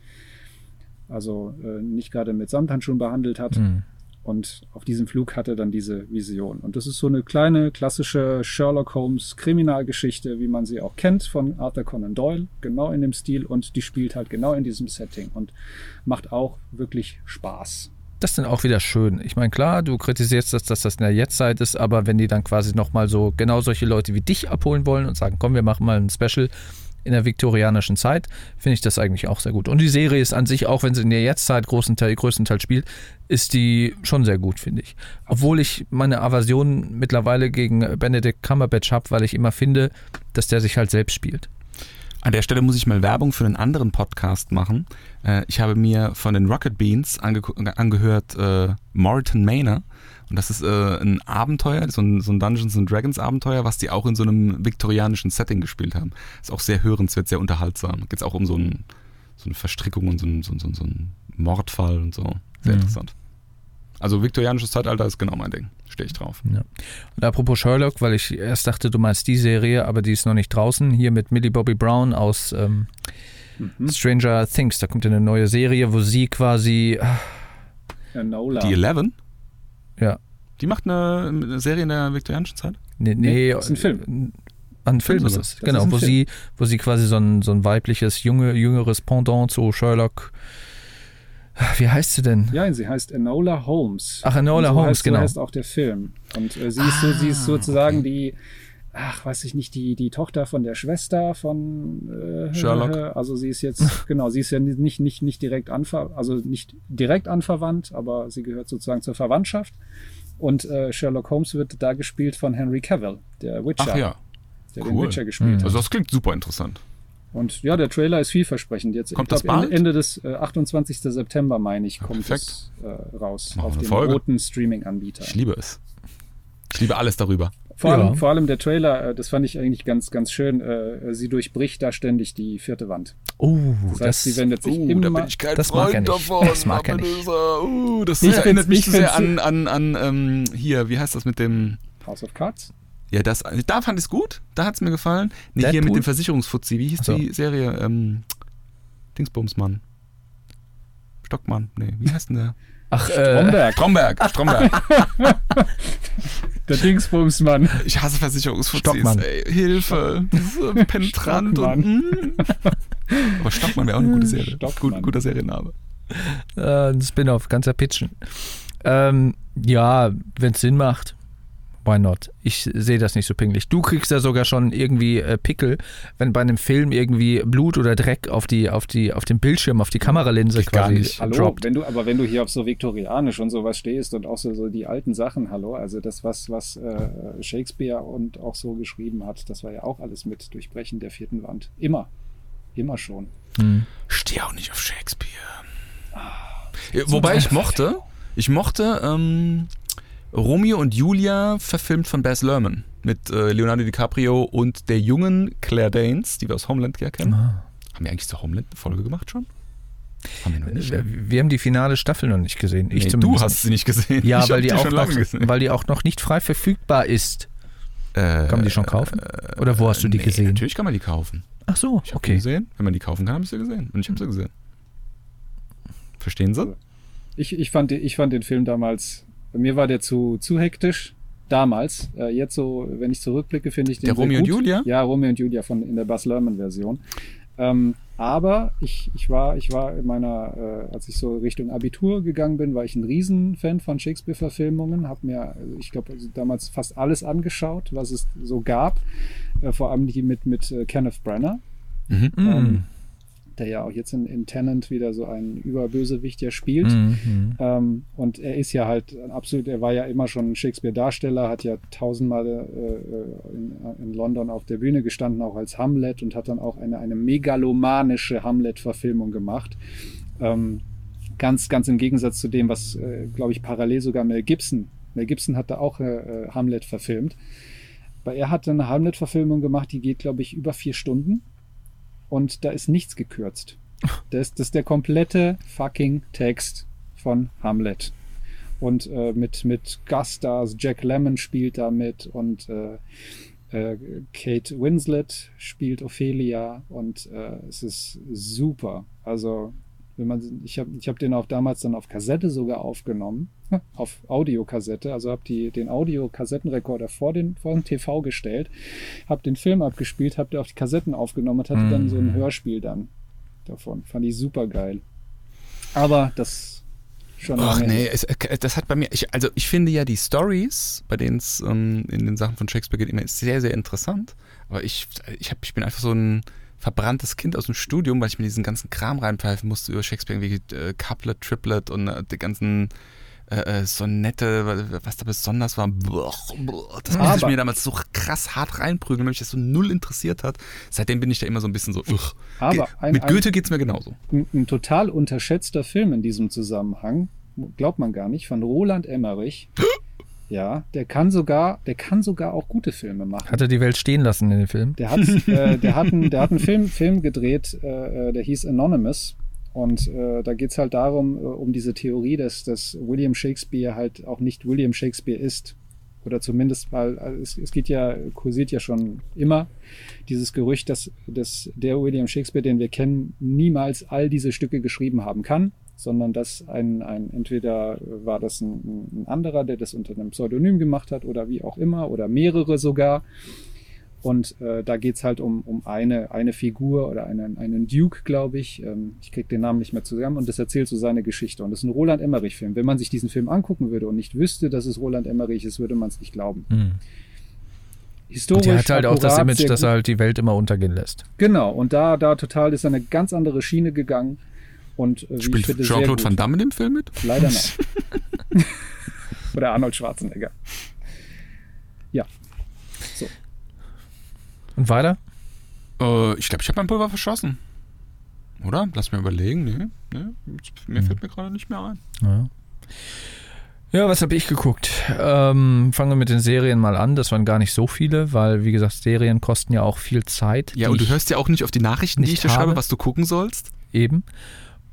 also äh, nicht gerade mit Samthandschuhen behandelt hat. Hm. Und auf diesem Flug hat er dann diese Vision. Und das ist so eine kleine klassische Sherlock Holmes Kriminalgeschichte, wie man sie auch kennt von Arthur Conan Doyle, genau in dem Stil. Und die spielt halt genau in diesem Setting und macht auch wirklich Spaß. Das ist dann auch wieder schön. Ich meine, klar, du kritisierst das, dass das in der Jetztzeit ist, aber wenn die dann quasi nochmal so genau solche Leute wie dich abholen wollen und sagen, komm, wir machen mal ein Special in der viktorianischen Zeit, finde ich das eigentlich auch sehr gut. Und die Serie ist an sich, auch wenn sie in der Jetztzeit großen Teil, größtenteils spielt, ist die schon sehr gut, finde ich. Obwohl ich meine Aversion mittlerweile gegen Benedict Cumberbatch habe, weil ich immer finde, dass der sich halt selbst spielt. An der Stelle muss ich mal Werbung für einen anderen Podcast machen. Äh, ich habe mir von den Rocket Beans ange angehört äh, Manor. Und das ist äh, ein Abenteuer, so ein, so ein Dungeons and Dragons Abenteuer, was die auch in so einem viktorianischen Setting gespielt haben. Ist auch sehr hörenswert, sehr unterhaltsam. Geht es auch um so, ein, so eine Verstrickung und so, ein, so, ein- so, ein- einen Mordfall und so. Sehr Mhm. interessant. Also viktorianisches Zeitalter ist genau mein Ding. Stehe ich drauf. Ja. Und apropos Sherlock, weil ich erst dachte, du meinst die Serie, aber die ist noch nicht draußen. Hier mit Millie Bobby Brown aus ähm, Mhm. Stranger Things. Da kommt ja eine neue Serie, wo sie quasi. ah, Enola. Die Eleven, Ja. die macht eine, eine Serie in der viktorianischen Zeit? Nee, Nee, nee, das ist ein Film. Ein Film ist es. Das Genau, ist wo Film. sie, wo sie quasi so ein, so ein weibliches, junge, jüngeres Pendant zu Sherlock. Wie heißt sie denn? Ja, sie heißt Enola Holmes. Ach, Enola so Holmes, heißt, genau. So heißt auch der Film. Und äh, sie, ist so, sie ist Ah, sozusagen okay. die, ach, weiß ich nicht, die, die Tochter von der Schwester von äh, Sherlock. Also sie ist jetzt, genau, sie ist ja nicht, nicht, nicht direkt anver, also nicht direkt anverwandt, aber sie gehört sozusagen zur Verwandtschaft. Und äh, Sherlock Holmes wird da gespielt von Henry Cavill, der Witcher, Ach ja. der den cool. Witcher gespielt Mhm. hat. Also das klingt super interessant. Und ja, der Trailer ist vielversprechend. Jetzt, Kommt das bald? Ende, des äh, 28. September, meine ich, kommt perfekt. es äh, raus Machen auf dem roten Streaming-Anbieter. Ich liebe es. Ich liebe alles darüber. Vor, Ja. allem, vor allem der Trailer, äh, das fand ich eigentlich ganz, ganz schön. Äh, sie durchbricht da ständig die vierte Wand. Oh, Das, das, heißt, sie wendet sich Uh, immer. da bin ich kein das mag er Freund nicht. davon. Das mag er nicht. Das, uh, das Ich erinnert mich sehr an, an, an ähm, hier, wie heißt das mit dem House of Cards. Ja, das, da fand ich es gut, da hat es mir gefallen. Nee, hier Deadpool? mit dem Versicherungsfuzzi, wie hieß so. die Serie? Ähm, Dingsbumsmann. Stockmann, nee, wie heißt denn der? Ach, äh, Stromberg, Stromberg, Stromberg. der Dingsbumsmann. Ich hasse Versicherungsfuzis, Hilfe. Das ist so penetrant und. Mm. Aber Stockmann wäre auch eine gute Serie. Stockmann. Gut, guter Serienname. äh, ein Spin-off, ganzer Pitchen. Ähm, ja, wenn es Sinn macht, why not? Ich sehe das nicht so pingelig. Du kriegst ja sogar schon irgendwie äh, Pickel, wenn bei einem Film irgendwie Blut oder Dreck auf die, auf die, auf dem Bildschirm, auf die Kameralinse gar quasi nicht. Hallo, droppt. wenn du, aber wenn du hier auf so viktorianisch und sowas stehst und auch so, so die alten Sachen, hallo, also das, was, was äh, Shakespeare und auch so geschrieben hat, das war ja auch alles mit Durchbrechen der vierten Wand. Immer. Immer schon. Hm. stehe auch nicht auf Shakespeare. Ja, Wobei ich mochte, ich mochte ähm, Romeo und Julia verfilmt von Baz Luhrmann mit äh, Leonardo DiCaprio und der jungen Claire Danes, die wir aus Homeland ja kennen. Ah. Haben wir eigentlich zur Homeland eine Folge gemacht schon? Haben wir noch nicht. Wir, ne? wir haben die finale Staffel noch nicht gesehen. Ich Nee, zumindest du hast sie nicht gesehen. Ja, weil die, auch schon noch, weil die auch noch nicht frei verfügbar ist. Äh, Kann man die schon kaufen? Oder wo hast du die nee, gesehen? Natürlich kann man die kaufen. Ach so, Ich habe okay. die gesehen. Wenn man die kaufen kann, habe ich sie gesehen. Und ich habe sie gesehen. Verstehen Sie? Ich, ich, fand, die- ich fand den Film damals, mir war der zu, zu hektisch. Damals. Äh, jetzt so, wenn ich zurückblicke, finde ich den Der sehr Romeo und gut. Julia? Ja, Romeo und Julia von, in der Buzz Lerman-Version. Ähm, aber ich, ich war, ich war in meiner, äh, als ich so Richtung Abitur gegangen bin, war ich ein Riesenfan von Shakespeare-Verfilmungen, habe mir, also ich glaube, also damals fast alles angeschaut, was es so gab, äh, vor allem die mit, mit äh, Kenneth Branagh. Mhm. Mm. Ähm, der ja auch jetzt in, in Tenant wieder so ein Überbösewicht ja spielt. Mhm. Ähm, und er ist ja halt absolut, er war ja immer schon Shakespeare-Darsteller, hat ja tausendmal äh, in, in London auf der Bühne gestanden, auch als Hamlet und hat dann auch eine, eine megalomanische Hamlet-Verfilmung gemacht. Ähm, ganz, ganz im Gegensatz zu dem, was, äh, glaube ich, parallel sogar Mel Gibson. Mel Gibson hat da auch äh, Hamlet verfilmt. Weil er hat eine Hamlet-Verfilmung gemacht, die geht, glaube ich, über vier Stunden. Und da ist nichts gekürzt. Das, das ist der komplette fucking Text von Hamlet. Und äh, mit, mit Gaststars, Jack Lemmon spielt da mit und äh, äh, Kate Winslet spielt Ophelia und äh, es ist super. Also wenn man, ich habe ich hab den auch damals dann auf Kassette sogar aufgenommen, auf Audiokassette, also habe den Audiokassettenrekorder vor den, vor den TV gestellt, habe den Film abgespielt, habe auf die Kassetten aufgenommen und hatte mhm. dann so ein Hörspiel dann davon. Fand ich super geil. Aber das schon Ach nee, es, äh, das hat bei mir, ich, also ich finde ja die Stories, bei denen es ähm, in den Sachen von Shakespeare geht, immer sehr, sehr interessant. Aber ich, ich, hab, ich bin einfach so ein verbranntes Kind aus dem Studium, weil ich mir diesen ganzen Kram reinpfeifen musste über Shakespeare, irgendwie äh, Couplet, Triplet und äh, die ganzen äh, äh Sonette, was da besonders war. Das musste ich mir damals so krass hart reinprügeln, weil mich das so null interessiert hat. Seitdem bin ich da immer so ein bisschen so. Ugh. Aber ein, Mit Goethe geht es mir genauso. Ein, ein, total unterschätzter Film in diesem Zusammenhang, glaubt man gar nicht, von Roland Emmerich. Ja, der kann sogar, der kann sogar auch gute Filme machen. Hat er die Welt stehen lassen in den Film? Der hat, äh, der hat, einen, der hat einen Film, Film gedreht, äh, äh der hieß Anonymous. Und äh, da geht's halt darum, äh, um diese Theorie, dass, dass William Shakespeare halt auch nicht William Shakespeare ist. Oder zumindest, weil also es, es geht ja, kursiert ja schon immer dieses Gerücht, dass, dass der William Shakespeare, den wir kennen, niemals all diese Stücke geschrieben haben kann sondern dass ein, ein entweder war das ein, ein anderer, der das unter einem Pseudonym gemacht hat oder wie auch immer oder mehrere sogar. Und äh, da geht's halt um, um eine, eine Figur oder einen, einen Duke, glaube ich. Ähm, ich krieg den Namen nicht mehr zusammen und das erzählt so seine Geschichte. Und das ist ein Roland Emmerich-Film. Wenn man sich diesen Film angucken würde und nicht wüsste, dass es Roland Emmerich ist, würde man es nicht glauben. Hm. Historisch. Und der hat halt akkurat, auch das Image, dass er halt die Welt immer untergehen lässt. Genau, und da, da total ist eine ganz andere Schiene gegangen. Und, äh, Spielt Jean-Claude Van Damme in dem Film mit? Leider nicht. Oder Arnold Schwarzenegger. Ja. So. Und weiter? Äh, ich glaube, ich habe mein Pulver verschossen. Oder? Lass mir überlegen. Nee, nee. Mir mhm. fällt mir gerade nicht mehr ein. Ja. Ja, was habe ich geguckt? Ähm, fangen wir mit den Serien mal an. Das waren gar nicht so viele, weil, wie gesagt, Serien kosten ja auch viel Zeit. Ja, und du hörst ja auch nicht auf die Nachrichten, die ich dir schreibe, was du gucken sollst. Eben.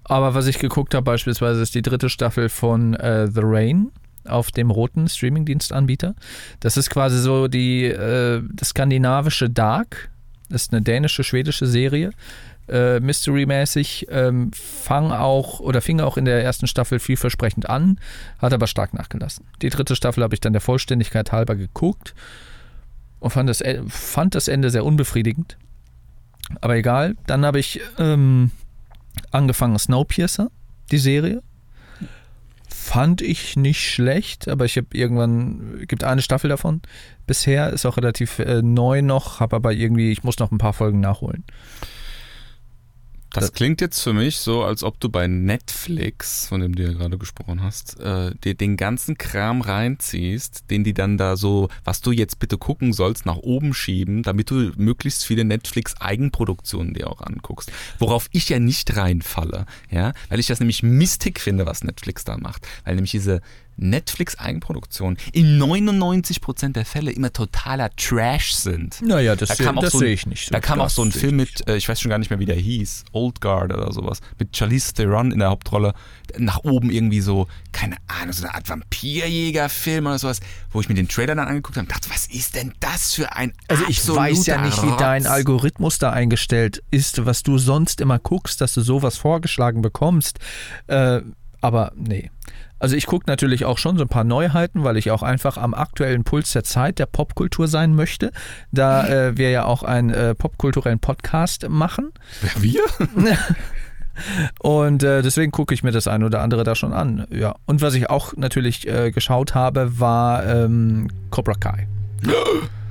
Aber was ich geguckt habe beispielsweise ist die dritte Staffel von äh, The Rain auf dem roten Streamingdienstanbieter. Das ist quasi so die äh, das skandinavische Dark. Das ist eine dänische, schwedische Serie. Äh, Mystery-mäßig ähm, fang auch oder fing auch in der ersten Staffel vielversprechend an, hat aber stark nachgelassen. Die dritte Staffel habe ich dann der Vollständigkeit halber geguckt und fand das, e, fand das Ende sehr unbefriedigend. Aber egal. Dann habe ich ähm, angefangen Snowpiercer, die Serie. Fand ich nicht schlecht, aber ich habe irgendwann, gibt eine Staffel davon bisher, ist auch relativ äh, neu noch, habe aber irgendwie, ich muss noch ein paar Folgen nachholen. Das klingt jetzt für mich so, als ob du bei Netflix, von dem du ja gerade gesprochen hast, äh, dir den ganzen Kram reinziehst, den die dann da so, was du jetzt bitte gucken sollst, nach oben schieben, damit du möglichst viele Netflix-Eigenproduktionen dir auch anguckst. Worauf ich ja nicht reinfalle, ja, weil ich das nämlich mistig finde, was Netflix da macht. Weil nämlich diese Netflix-Eigenproduktionen in 99% der Fälle immer totaler Trash sind. Naja, das, da das so sehe ich nicht. So da kam auch so ein Film mit, äh, ich weiß schon gar nicht mehr, wie der hieß, Old Guard oder sowas, mit Charlize Theron in der Hauptrolle, nach oben irgendwie so, keine Ahnung, so eine Art Vampirjäger-Film oder sowas, wo ich mir den Trailer dann angeguckt habe und dachte, was ist denn das für ein Also ich weiß ja nicht, wie dein Algorithmus da eingestellt ist, was du sonst immer guckst, dass du sowas vorgeschlagen bekommst. Äh, aber nee. Also ich gucke natürlich auch schon so ein paar Neuheiten, weil ich auch einfach am aktuellen Puls der Zeit der Popkultur sein möchte, da äh, wir ja auch einen äh, popkulturellen Podcast machen. Wir? Und äh, deswegen gucke ich mir das ein oder andere da schon an. Ja. Und was ich auch natürlich äh, geschaut habe, war ähm, Cobra Kai.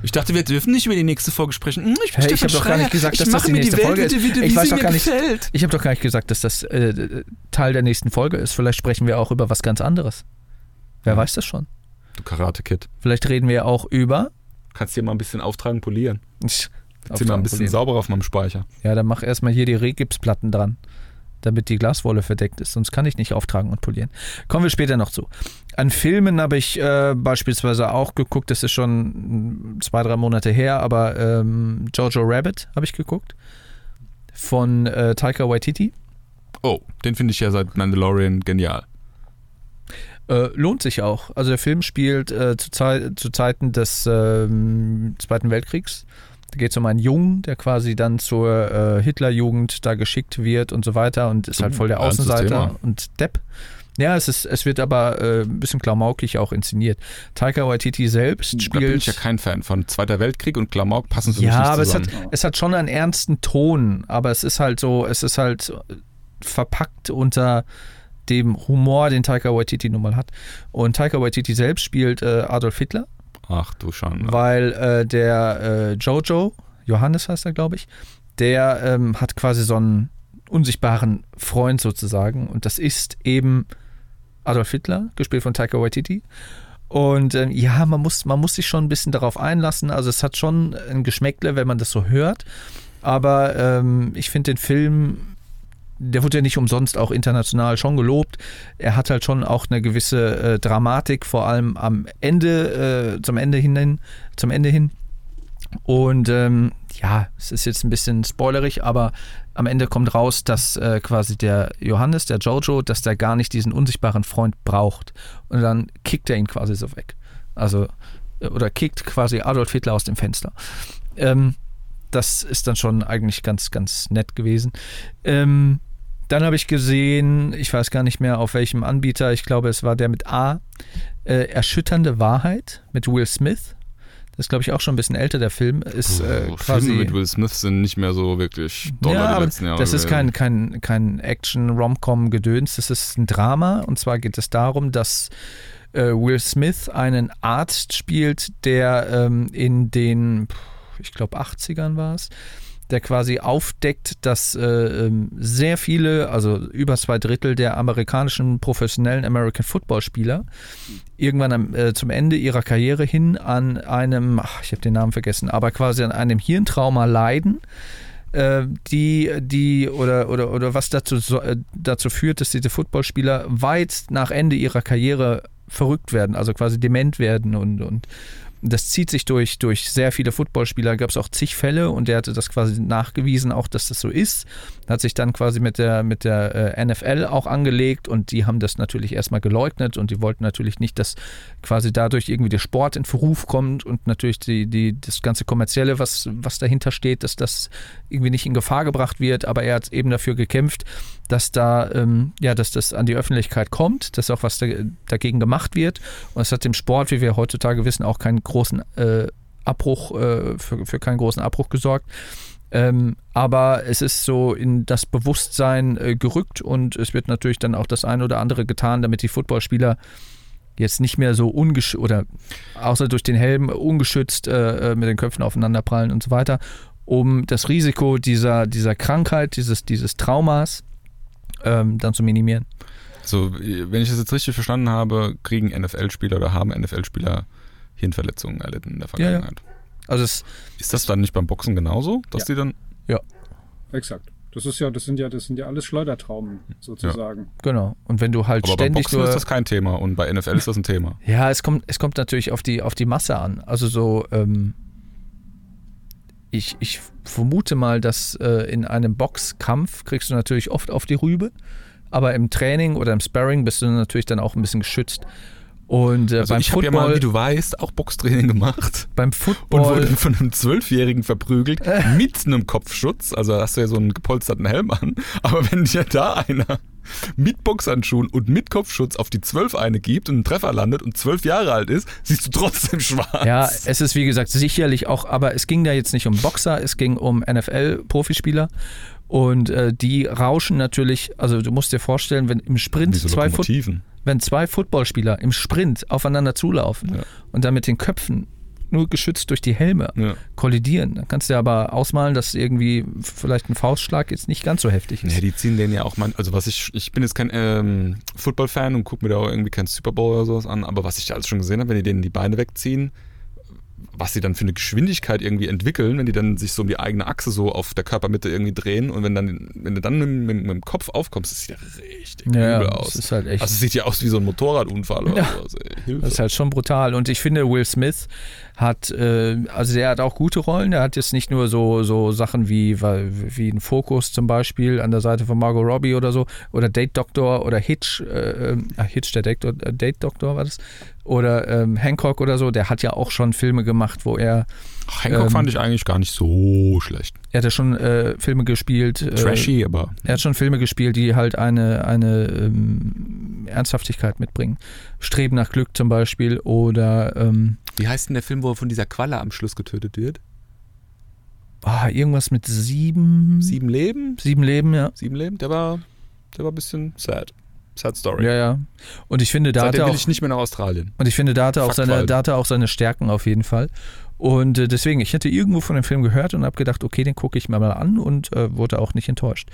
Ich dachte, wir dürfen nicht über die nächste Folge sprechen. Hm, Ich, bin Hey, ich habe doch gar nicht gesagt, ich dass das mache die mir nächste die Folge ist. Ich weiß doch gar nicht- gefällt. Ich habe doch gar nicht gesagt, dass das äh, Teil der nächsten Folge ist. Vielleicht sprechen wir auch über was ganz anderes. Wer Ja. weiß das schon? Du Karate-Kid. Vielleicht reden wir auch über. Kannst hier mal ein bisschen auftragen, polieren. Zieh Zieh mal ein bisschen sauberer auf meinem Speicher. Ja, dann mach erstmal hier die Regipsplatten dran, damit die Glaswolle verdeckt ist. Sonst kann ich nicht auftragen und polieren. Kommen wir später noch zu. An Filmen habe ich äh, beispielsweise auch geguckt, das ist schon zwei, drei Monate her, aber ähm, Jojo Rabbit habe ich geguckt. Von äh, Taika Waititi. Oh, den finde ich ja seit Mandalorian genial. Äh, lohnt sich auch. Also der Film spielt äh, zu, Zei zu Zeiten des ähm, Zweiten Weltkriegs. Da geht es um einen Jungen, der quasi dann zur äh, Hitlerjugend da geschickt wird und so weiter und ist halt voll der Außenseiter und Depp. Ja, es, ist, es wird aber äh, ein bisschen klamaukig auch inszeniert. Taika Waititi selbst Da bin ich spielt. ja kein Fan von. Zweiter Weltkrieg und Klamauk passen für Ja, mich nicht aber es hat, zusammen. es hat schon einen ernsten Ton, aber es ist halt so, es ist halt verpackt unter dem Humor, den Taika Waititi nun mal hat. Und Taika Waititi selbst spielt äh, Adolf Hitler, Ach du Schande. weil äh, der äh, Jojo, Johannes heißt er, glaube ich, der ähm, hat quasi so einen unsichtbaren Freund sozusagen und das ist eben Adolf Hitler, gespielt von Taika Waititi. Und ähm, ja, man muss, man muss sich schon ein bisschen darauf einlassen. Also es hat schon ein Geschmäckle, wenn man das so hört. Aber ähm, ich finde den Film, der wurde ja nicht umsonst auch international schon gelobt. Er hat halt schon auch eine gewisse äh, Dramatik, vor allem am Ende, äh, zum Ende hin, zum Ende hin. Und ähm, ja, es ist jetzt ein bisschen spoilerig, aber am Ende kommt raus, dass äh, quasi der Johannes, der Jojo, dass der gar nicht diesen unsichtbaren Freund braucht. Und dann kickt er ihn quasi so weg. Also, äh, oder kickt quasi Adolf Hitler aus dem Fenster. Ähm, das ist dann schon eigentlich ganz, ganz nett gewesen. Ähm, dann habe ich gesehen, ich weiß gar nicht mehr auf welchem Anbieter, ich glaube, es war der mit A, äh, Erschütternde Wahrheit mit Will Smith. Das ist, glaube ich, auch schon ein bisschen älter, der Film. Ist äh, Puh, quasi. Filme mit Will Smith sind nicht mehr so wirklich doller ja, aber das ist kein, kein, kein Action-Rom-Com-Gedöns, das ist ein Drama. Und zwar geht es darum, dass äh, Will Smith einen Arzt spielt, der ähm, in den, ich glaube, 80ern war es, der quasi aufdeckt, dass äh, ähm, sehr viele, also über zwei Drittel der amerikanischen professionellen American Football-Spieler irgendwann am, äh, zum Ende ihrer Karriere hin an einem, ach, ich habe den Namen vergessen, aber quasi an einem Hirntrauma leiden äh, die, die oder, oder, oder was dazu, äh, dazu führt, dass diese Footballspieler weit nach Ende ihrer Karriere verrückt werden, also quasi dement werden und, und das zieht sich durch, durch sehr viele Footballspieler, gab es auch zig Fälle und der hatte das quasi nachgewiesen, auch dass das so ist. Hat sich dann quasi mit der, mit der äh, NFL auch angelegt und die haben das natürlich erstmal geleugnet und die wollten natürlich nicht, dass quasi dadurch irgendwie der Sport in Verruf kommt und natürlich die, die, das ganze Kommerzielle, was, was dahinter steht, dass das irgendwie nicht in Gefahr gebracht wird, aber er hat eben dafür gekämpft, dass da, ähm, ja, dass das an die Öffentlichkeit kommt, dass auch was da, dagegen gemacht wird. Und es hat dem Sport, wie wir heutzutage wissen, auch keinen großen äh, Abbruch, äh, für, für keinen großen Abbruch gesorgt. Ähm, aber es ist so in das Bewusstsein äh, gerückt und es wird natürlich dann auch das eine oder andere getan, damit die Footballspieler jetzt nicht mehr so ungeschützt oder außer durch den Helm ungeschützt äh, äh, mit den Köpfen aufeinanderprallen und so weiter, um das Risiko dieser, dieser Krankheit, dieses, dieses Traumas ähm, dann zu minimieren. So, wenn ich das jetzt richtig verstanden habe, kriegen NFL-Spieler oder haben NFL-Spieler Hirnverletzungen erlitten in der Ja, ja. Vergangenheit. Also es, Ist das dann nicht beim Boxen genauso, dass Ja. die dann Exakt. Das ist ja, das sind ja, das sind ja alles Schleudertraumen, sozusagen. genau. Und wenn du halt Aber beim ständig Boxen nur. ist das kein Thema und bei NFL ist das ein Thema. Ja, es kommt, es kommt natürlich auf die, auf die Masse an. Also so, ähm, ich, ich vermute mal, dass äh, in einem Boxkampf kriegst du natürlich oft auf die Rübe, aber im Training oder im Sparring bist du natürlich dann auch ein bisschen geschützt. Und äh, Also beim ich habe ja mal, wie du weißt, auch Boxtraining gemacht beim und Football, wurde von einem Zwölfjährigen verprügelt mit einem Kopfschutz. Also hast du ja so einen gepolsterten Helm an. Aber wenn dir da einer mit Boxhandschuhen und mit Kopfschutz auf die Zwölf eine gibt und einen Treffer landet und zwölf Jahre alt ist, siehst du trotzdem schwarz. Ja, es ist wie gesagt sicherlich auch, aber es ging da jetzt nicht um Boxer, es ging um NFL-Profispieler. Und äh, die rauschen natürlich, also du musst dir vorstellen, wenn im Sprint Diese zwei, Lokomotiven. wenn zwei Footballspieler im Sprint aufeinander zulaufen Ja. und dann mit den Köpfen nur geschützt durch die Helme Ja. kollidieren. Dann kannst du dir aber ausmalen, dass irgendwie vielleicht ein Faustschlag jetzt nicht ganz so heftig ist. Ja, die ziehen den ja auch mal, also was ich, ich bin jetzt kein ähm, Football-Fan und gucke mir da auch irgendwie keinen Super Bowl oder sowas an, aber was ich da alles schon gesehen habe, wenn die denen die Beine wegziehen, was sie dann für eine Geschwindigkeit irgendwie entwickeln, wenn die dann sich so um die eigene Achse so auf der Körpermitte irgendwie drehen und wenn dann, wenn du dann mit, mit, mit dem Kopf aufkommst, das sieht ja richtig Ja, übel das aus. ist halt echt- Also es sieht ja aus wie so ein Motorradunfall oder Ja. sowas. Ey. Hilfe. Das ist halt schon brutal. Und ich finde, Will Smith hat, äh, also der hat auch gute Rollen. Der hat jetzt nicht nur so, so Sachen wie, wie ein Fokus zum Beispiel an der Seite von Margot Robbie oder so, oder Date Doctor oder Hitch, äh, äh, Hitch, der Date, äh, Date Doctor war das, oder ähm, Hancock oder so. Der hat ja auch schon Filme gemacht, wo er, Ach, Hancock ähm, fand ich eigentlich gar nicht so schlecht. er hat ja schon äh, Filme gespielt. Äh, Trashy, aber Er hat schon Filme gespielt, die halt eine, eine ähm, Ernsthaftigkeit mitbringen. Streben nach Glück zum Beispiel oder ähm, wie heißt denn der Film, wo er von dieser Qualle am Schluss getötet wird? ah, irgendwas mit sieben, Sieben Leben? sieben Leben, ja. Sieben Leben? Der war, der war ein bisschen sad. Sad Story. Ja, ja. Und ich finde, da hat er will auch, ich nicht mehr nach Australien. und ich finde, da hat er auch seine, Walden. da hat er auch seine Stärken auf jeden Fall. Und äh, deswegen, ich hätte irgendwo von dem Film gehört und habe gedacht, okay, den gucke ich mir mal an und äh, wurde auch nicht enttäuscht.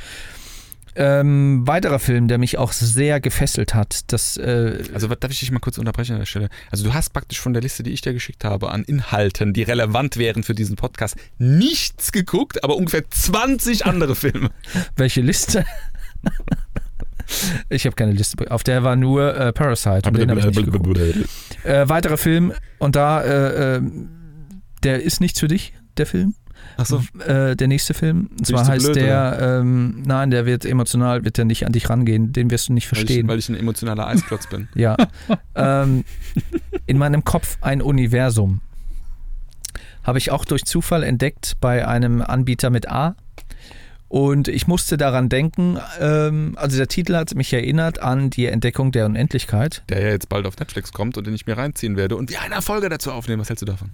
Ähm, weiterer Film, der mich auch sehr gefesselt hat, das äh, Also darf ich dich mal kurz unterbrechen an der Stelle? Also du hast praktisch von der Liste, die ich dir geschickt habe, an Inhalten, die relevant wären für diesen Podcast, nichts geguckt, aber ungefähr 20 andere Filme. welche Liste? ich habe keine Liste. Auf der war nur äh, Parasite. Den ich nicht geguckt. Äh, weiterer Film und da, äh, äh, der ist nichts für dich, der Film. Achso, Äh, der nächste Film. Und zwar heißt blöd, der, ähm, nein, der wird emotional, wird der nicht an dich rangehen. Den wirst du nicht weil ich, verstehen. weil ich ein emotionaler Eisklotz bin. Ja. ähm, in meinem Kopf ein Universum. Habe ich auch durch Zufall entdeckt bei einem Anbieter mit A. Und ich musste daran denken, ähm, also der Titel hat mich erinnert an die Entdeckung der Unendlichkeit. Der ja jetzt bald auf Netflix kommt und den ich mir reinziehen werde und wir eine Folge dazu aufnehmen. Was hältst du davon?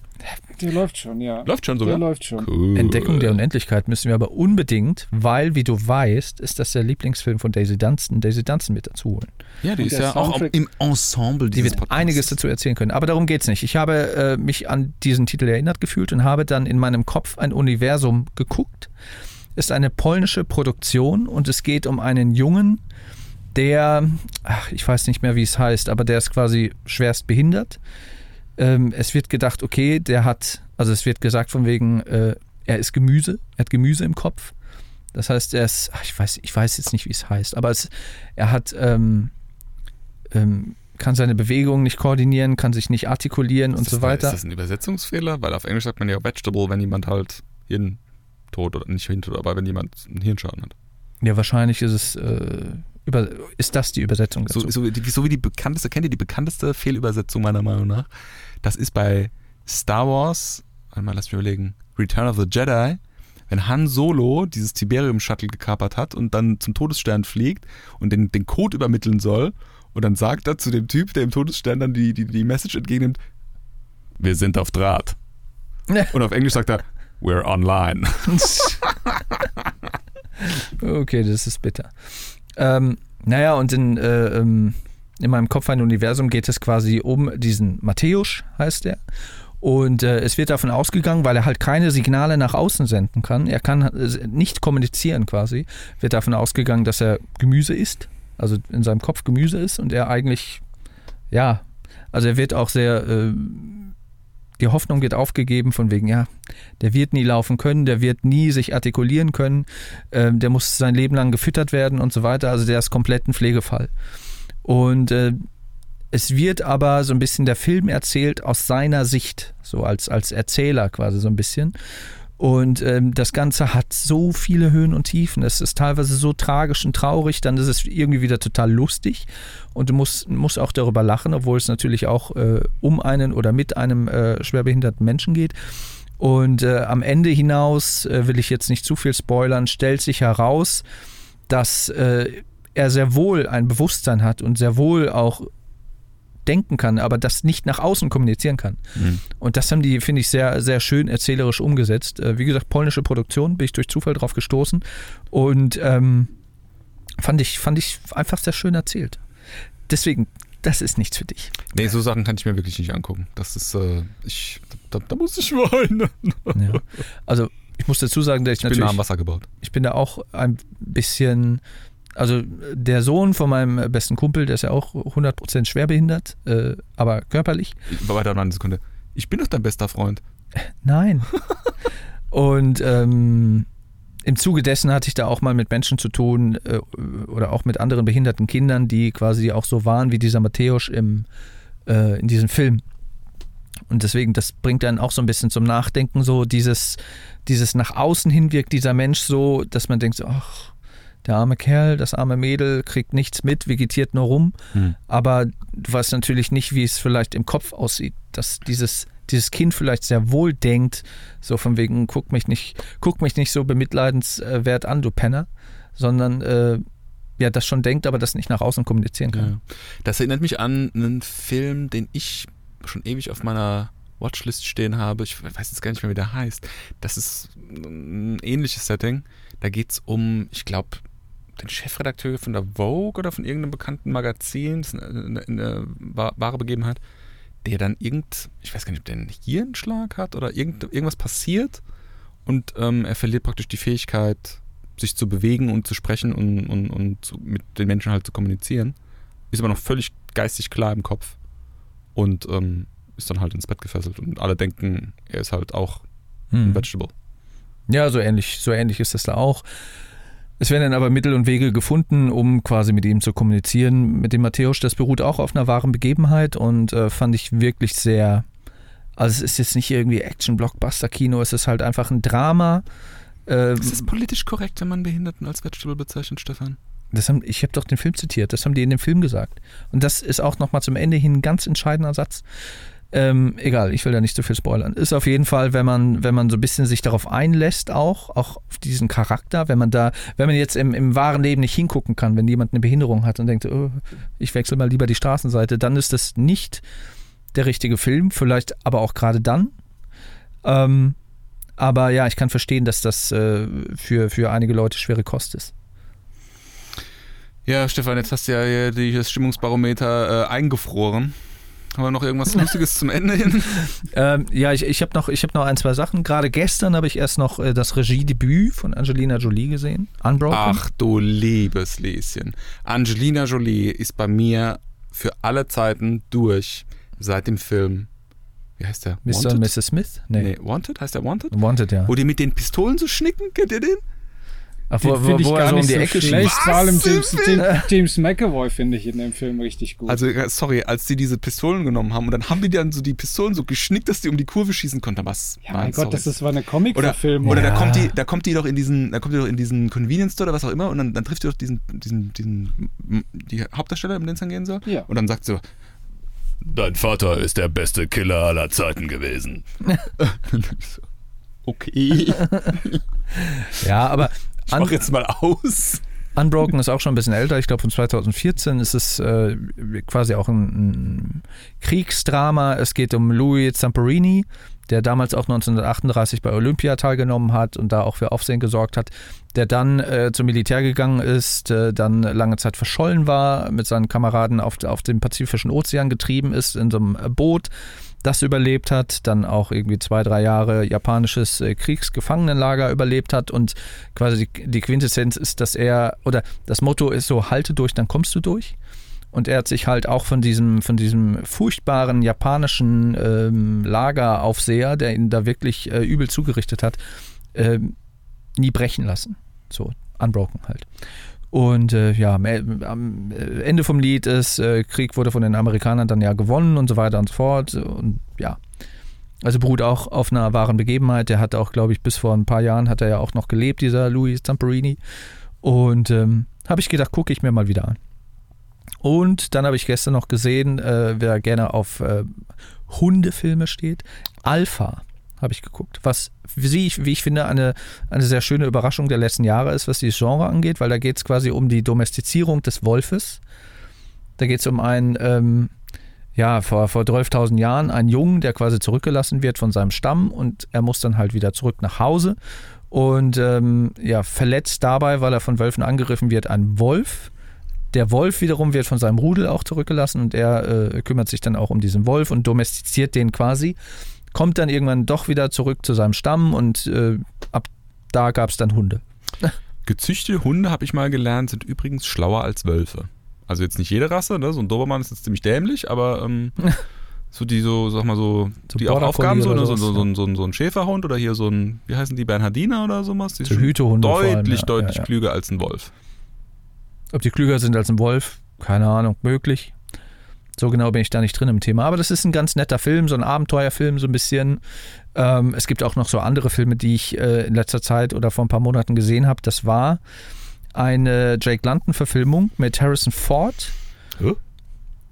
Der läuft schon, ja. Läuft schon Der sogar? läuft schon. Cool. Entdeckung der Unendlichkeit müssen wir aber unbedingt, weil, wie du weißt, ist das der Lieblingsfilm von Daisy Dunstan, Daisy Dunstan mit dazu holen. Ja, die Und ist der ja auch Soundtrack- im Ensemble Die wird Podcasts. einiges dazu erzählen können. Aber darum geht es nicht. Ich habe äh, mich an diesen Titel erinnert gefühlt und habe dann in meinem Kopf ein Universum geguckt. Ist eine polnische Produktion und es geht um einen Jungen, der, ach, ich weiß nicht mehr, wie es heißt, aber der ist quasi schwerst behindert. Ähm, es wird gedacht, okay, der hat, also es wird gesagt von wegen, äh, er ist Gemüse, er hat Gemüse im Kopf. Das heißt, er ist, ach, ich weiß, ich weiß jetzt nicht, wie es heißt, aber es, er hat, ähm, ähm, kann seine Bewegungen nicht koordinieren, kann sich nicht artikulieren Ist und so weiter. Ist das ein Übersetzungsfehler? Weil auf Englisch sagt man ja Vegetable, wenn jemand halt Hirntod oder nicht Hirntod, aber wenn jemand einen Hirnschaden hat. Ja, wahrscheinlich ist es, äh, über, ist das die Übersetzung. So, so, wie- so wie die bekannteste, kennt ihr die bekannteste Fehlübersetzung meiner Meinung nach? Das ist bei Star Wars, warte mal, lass mich überlegen, Return of the Jedi, wenn Han Solo dieses Tiberium-Shuttle gekapert hat und dann zum Todesstern fliegt und den, den Code übermitteln soll und dann sagt er zu dem Typ, der im Todesstern dann die, die, die Message entgegennimmt, wir sind auf Draht. Und auf Englisch sagt er, we're online. okay, das ist bitter. Ähm, naja, und in, äh, ähm, in meinem Kopf ein Universum geht es quasi um diesen Matthäus, heißt er. Und äh, es wird davon ausgegangen, weil er halt keine Signale nach außen senden kann, er kann äh, nicht kommunizieren quasi, wird davon ausgegangen, dass er Gemüse isst, also in seinem Kopf Gemüse ist und er eigentlich, ja, also er wird auch sehr, äh, die Hoffnung wird aufgegeben von wegen, ja, der wird nie laufen können, der wird nie sich artikulieren können, ähm, der muss sein Leben lang gefüttert werden und so weiter. Also der ist komplett ein Pflegefall. Und äh, es wird aber so ein bisschen der Film erzählt aus seiner Sicht, so als, als Erzähler quasi so ein bisschen. Und ähm, das Ganze hat so viele Höhen und Tiefen. Es ist teilweise so tragisch und traurig, dann ist es irgendwie wieder total lustig. Und du musst, musst auch darüber lachen, obwohl es natürlich auch äh, um einen oder mit einem äh, schwerbehinderten Menschen geht. Und äh, am Ende hinaus, äh, will ich jetzt nicht zu viel spoilern, stellt sich heraus, dass äh, er sehr wohl ein Bewusstsein hat und sehr wohl auch denken kann, aber das nicht nach außen kommunizieren kann. Mhm. Und das haben die, finde ich, sehr, sehr schön erzählerisch umgesetzt. Äh, wie gesagt, polnische Produktion, bin ich durch Zufall drauf gestoßen und ähm, fand, ich, fand ich einfach sehr schön erzählt. Deswegen das ist nichts für dich. Nee, so Sachen kann ich mir wirklich nicht angucken. Das ist, äh, ich, da, da muss ich weinen. Ja. Also ich muss dazu sagen, dass ich, Ich bin nah am natürlich, Wasser gebaut. ich bin da auch ein bisschen, also der Sohn von meinem besten Kumpel, der ist ja auch 100% schwerbehindert, äh, aber körperlich. Weiter noch eine Sekunde. Ich bin doch dein bester Freund. Nein. Und ähm, im Zuge dessen hatte ich da auch mal mit Menschen zu tun äh, oder auch mit anderen behinderten Kindern, die quasi auch so waren wie dieser Matthäus im, äh, in diesem Film. Und deswegen, das bringt dann auch so ein bisschen zum Nachdenken, so dieses, dieses nach außen hin wirkt dieser Mensch so, dass man denkt, so, ach, der arme Kerl, das arme Mädel kriegt nichts mit, vegetiert nur rum. Hm. Aber du weißt natürlich nicht, wie es vielleicht im Kopf aussieht, dass dieses, dieses Kind vielleicht sehr wohl denkt, so von wegen, guck mich nicht, guck mich nicht so bemitleidenswert an, du Penner, sondern äh, ja, das schon denkt, aber das nicht nach außen kommunizieren kann. Ja. Das erinnert mich an einen Film, den ich schon ewig auf meiner Watchlist stehen habe. Ich weiß jetzt gar nicht mehr, wie der heißt. Das ist ein ähnliches Setting. Da geht es um, ich glaube, den Chefredakteur von der Vogue oder von irgendeinem bekannten Magazin. Das ist eine, eine, eine wa- wahre Begebenheit. Der dann irgend, ich weiß gar nicht, ob der einen Hirnschlag hat oder irgend, irgendwas passiert. Und ähm, er verliert praktisch die Fähigkeit, sich zu bewegen und zu sprechen und, und, und zu, mit den Menschen halt zu kommunizieren. Ist aber noch völlig geistig klar im Kopf. Und ähm, ist dann halt ins Bett gefesselt. Und alle denken, er ist halt auch ein Hm. Vegetable. Ja, so ähnlich, so ähnlich ist das da auch. Es werden dann aber Mittel und Wege gefunden, um quasi mit ihm zu kommunizieren. Mit dem Matthäus, das beruht auch auf einer wahren Begebenheit und äh, fand ich wirklich sehr. Also es ist jetzt nicht irgendwie Action-Blockbuster-Kino, es ist halt einfach ein Drama. Äh, Ist das politisch korrekt, wenn man Behinderten als Vegetable bezeichnet, Stefan? das haben, ich habe doch den Film zitiert, das haben die in dem Film gesagt. Und das ist auch nochmal zum Ende hin ein ganz entscheidender Satz. Ähm, egal, ich will da nicht zu viel spoilern. Ist auf jeden Fall, wenn man, wenn man so ein bisschen sich darauf einlässt, auch, auch auf diesen Charakter, wenn man da, wenn man jetzt im, im wahren Leben nicht hingucken kann, wenn jemand eine Behinderung hat und denkt, oh, ich wechsle mal lieber die Straßenseite, dann ist das nicht der richtige Film, vielleicht aber auch gerade dann. Ähm, aber ja, ich kann verstehen, dass das äh, für, für einige Leute schwere Kost ist. Ja, Stefan, jetzt hast du ja das Stimmungsbarometer äh, eingefroren. Haben wir noch irgendwas Lustiges zum Ende hin? Ähm, ja, ich, ich habe noch, ich hab noch ein, zwei Sachen. Gerade gestern habe ich erst noch äh, das Regiedebüt von Angelina Jolie gesehen. Unbroken. Ach du liebes Lieschen. Angelina Jolie ist bei mir für alle Zeiten durch seit dem Film. Wie heißt der? Mr. und Mrs. Smith? Nee. Nee, Wanted? Heißt der Wanted? Wanted, ja. Wo die mit den Pistolen so schnicken, kennt ihr den? Ach, wo, ich wo er gar so um nicht die so Ecke schlecht. schießt. Vor allem? James, James, James McAvoy finde ich in dem Film richtig gut. Also, äh, sorry, als die diese Pistolen genommen haben und dann haben die dann so die Pistolen so geschnickt, dass die um die Kurve schießen konnten. Was? ja, mein Gott, das ist, war eine oder, Comic-Verfilmung. oder da Ja. kommt die, da kommt die doch in diesen, da kommt die doch in diesen Convenience Store oder was auch immer und dann, dann trifft die doch diesen, diesen, diesen, die Hauptdarsteller, um den es dann gehen soll. Ja. Und dann sagt sie so, Dein Vater ist der beste Killer aller Zeiten gewesen. okay, Ja, aber ich mach jetzt mal aus. Unbroken ist auch schon ein bisschen älter. Ich glaube, von 2014 ist es äh, quasi auch ein, ein Kriegsdrama. Es geht um Louis Zamperini, der damals auch 1938 bei Olympia teilgenommen hat und da auch für Aufsehen gesorgt hat, der dann äh, zum Militär gegangen ist, äh, dann lange Zeit verschollen war, mit seinen Kameraden auf, auf den Pazifischen Ozean getrieben ist in so einem äh, Boot, das überlebt hat, dann auch irgendwie zwei, drei Jahre japanisches äh, Kriegsgefangenenlager überlebt hat und quasi die, Quintessenz ist, dass er, oder das Motto ist so, halte durch, dann kommst du durch. Und er hat sich halt auch von diesem, von diesem furchtbaren japanischen ähm, Lageraufseher, der ihn da wirklich äh, übel zugerichtet hat, ähm, nie brechen lassen. So, unbroken halt. Und äh, ja, am E- am Ende vom Lied ist, äh, Krieg wurde von den Amerikanern dann ja gewonnen und so weiter und so fort. Und ja, also beruht auch auf einer wahren Begebenheit. Der hat auch, glaube ich, bis vor ein paar Jahren hat er ja auch noch gelebt, dieser Louis Zamperini. Und ähm, habe ich gedacht, gucke ich mir mal wieder an. Und dann habe ich gestern noch gesehen, äh, wer gerne auf äh, Hundefilme steht, Alpha habe ich geguckt, was wie ich, wie ich finde eine, eine sehr schöne Überraschung der letzten Jahre ist, was dieses Genre angeht, weil da geht es quasi um die Domestizierung des Wolfes. Da geht es um einen, ähm, ja, vor, vor 12.000 Jahren, einen Jungen, der quasi zurückgelassen wird von seinem Stamm und er muss dann halt wieder zurück nach Hause und ähm, ja, verletzt dabei, weil er von Wölfen angegriffen wird, ein Wolf, Der Wolf wiederum wird von seinem Rudel auch zurückgelassen und er äh, kümmert sich dann auch um diesen Wolf und domestiziert den quasi. Kommt dann irgendwann doch wieder zurück zu seinem Stamm und äh, ab da gab es dann Hunde. Gezüchtete Hunde, habe ich mal gelernt, sind übrigens schlauer als Wölfe. Also jetzt nicht jede Rasse, ne? so ein Dobermann ist jetzt ziemlich dämlich, aber ähm, so die so, sag mal so, So die auch Aufgaben so, ne? so, so, sowas, so, so, so ein Schäferhund oder hier so ein, wie heißen die, Bernhardiner oder sowas? Die So Hütehunde vor allem, Deutlich, ja, deutlich ja, ja. klüger als ein Wolf. Ob die klüger sind als ein Wolf, keine Ahnung, möglich. So genau bin ich da nicht drin im Thema. Aber das ist ein ganz netter Film, so ein Abenteuerfilm, so ein bisschen. Ähm, es gibt auch noch so andere Filme, die ich äh, in letzter Zeit oder vor ein paar Monaten gesehen habe. Das war eine Jake London-Verfilmung mit Harrison Ford.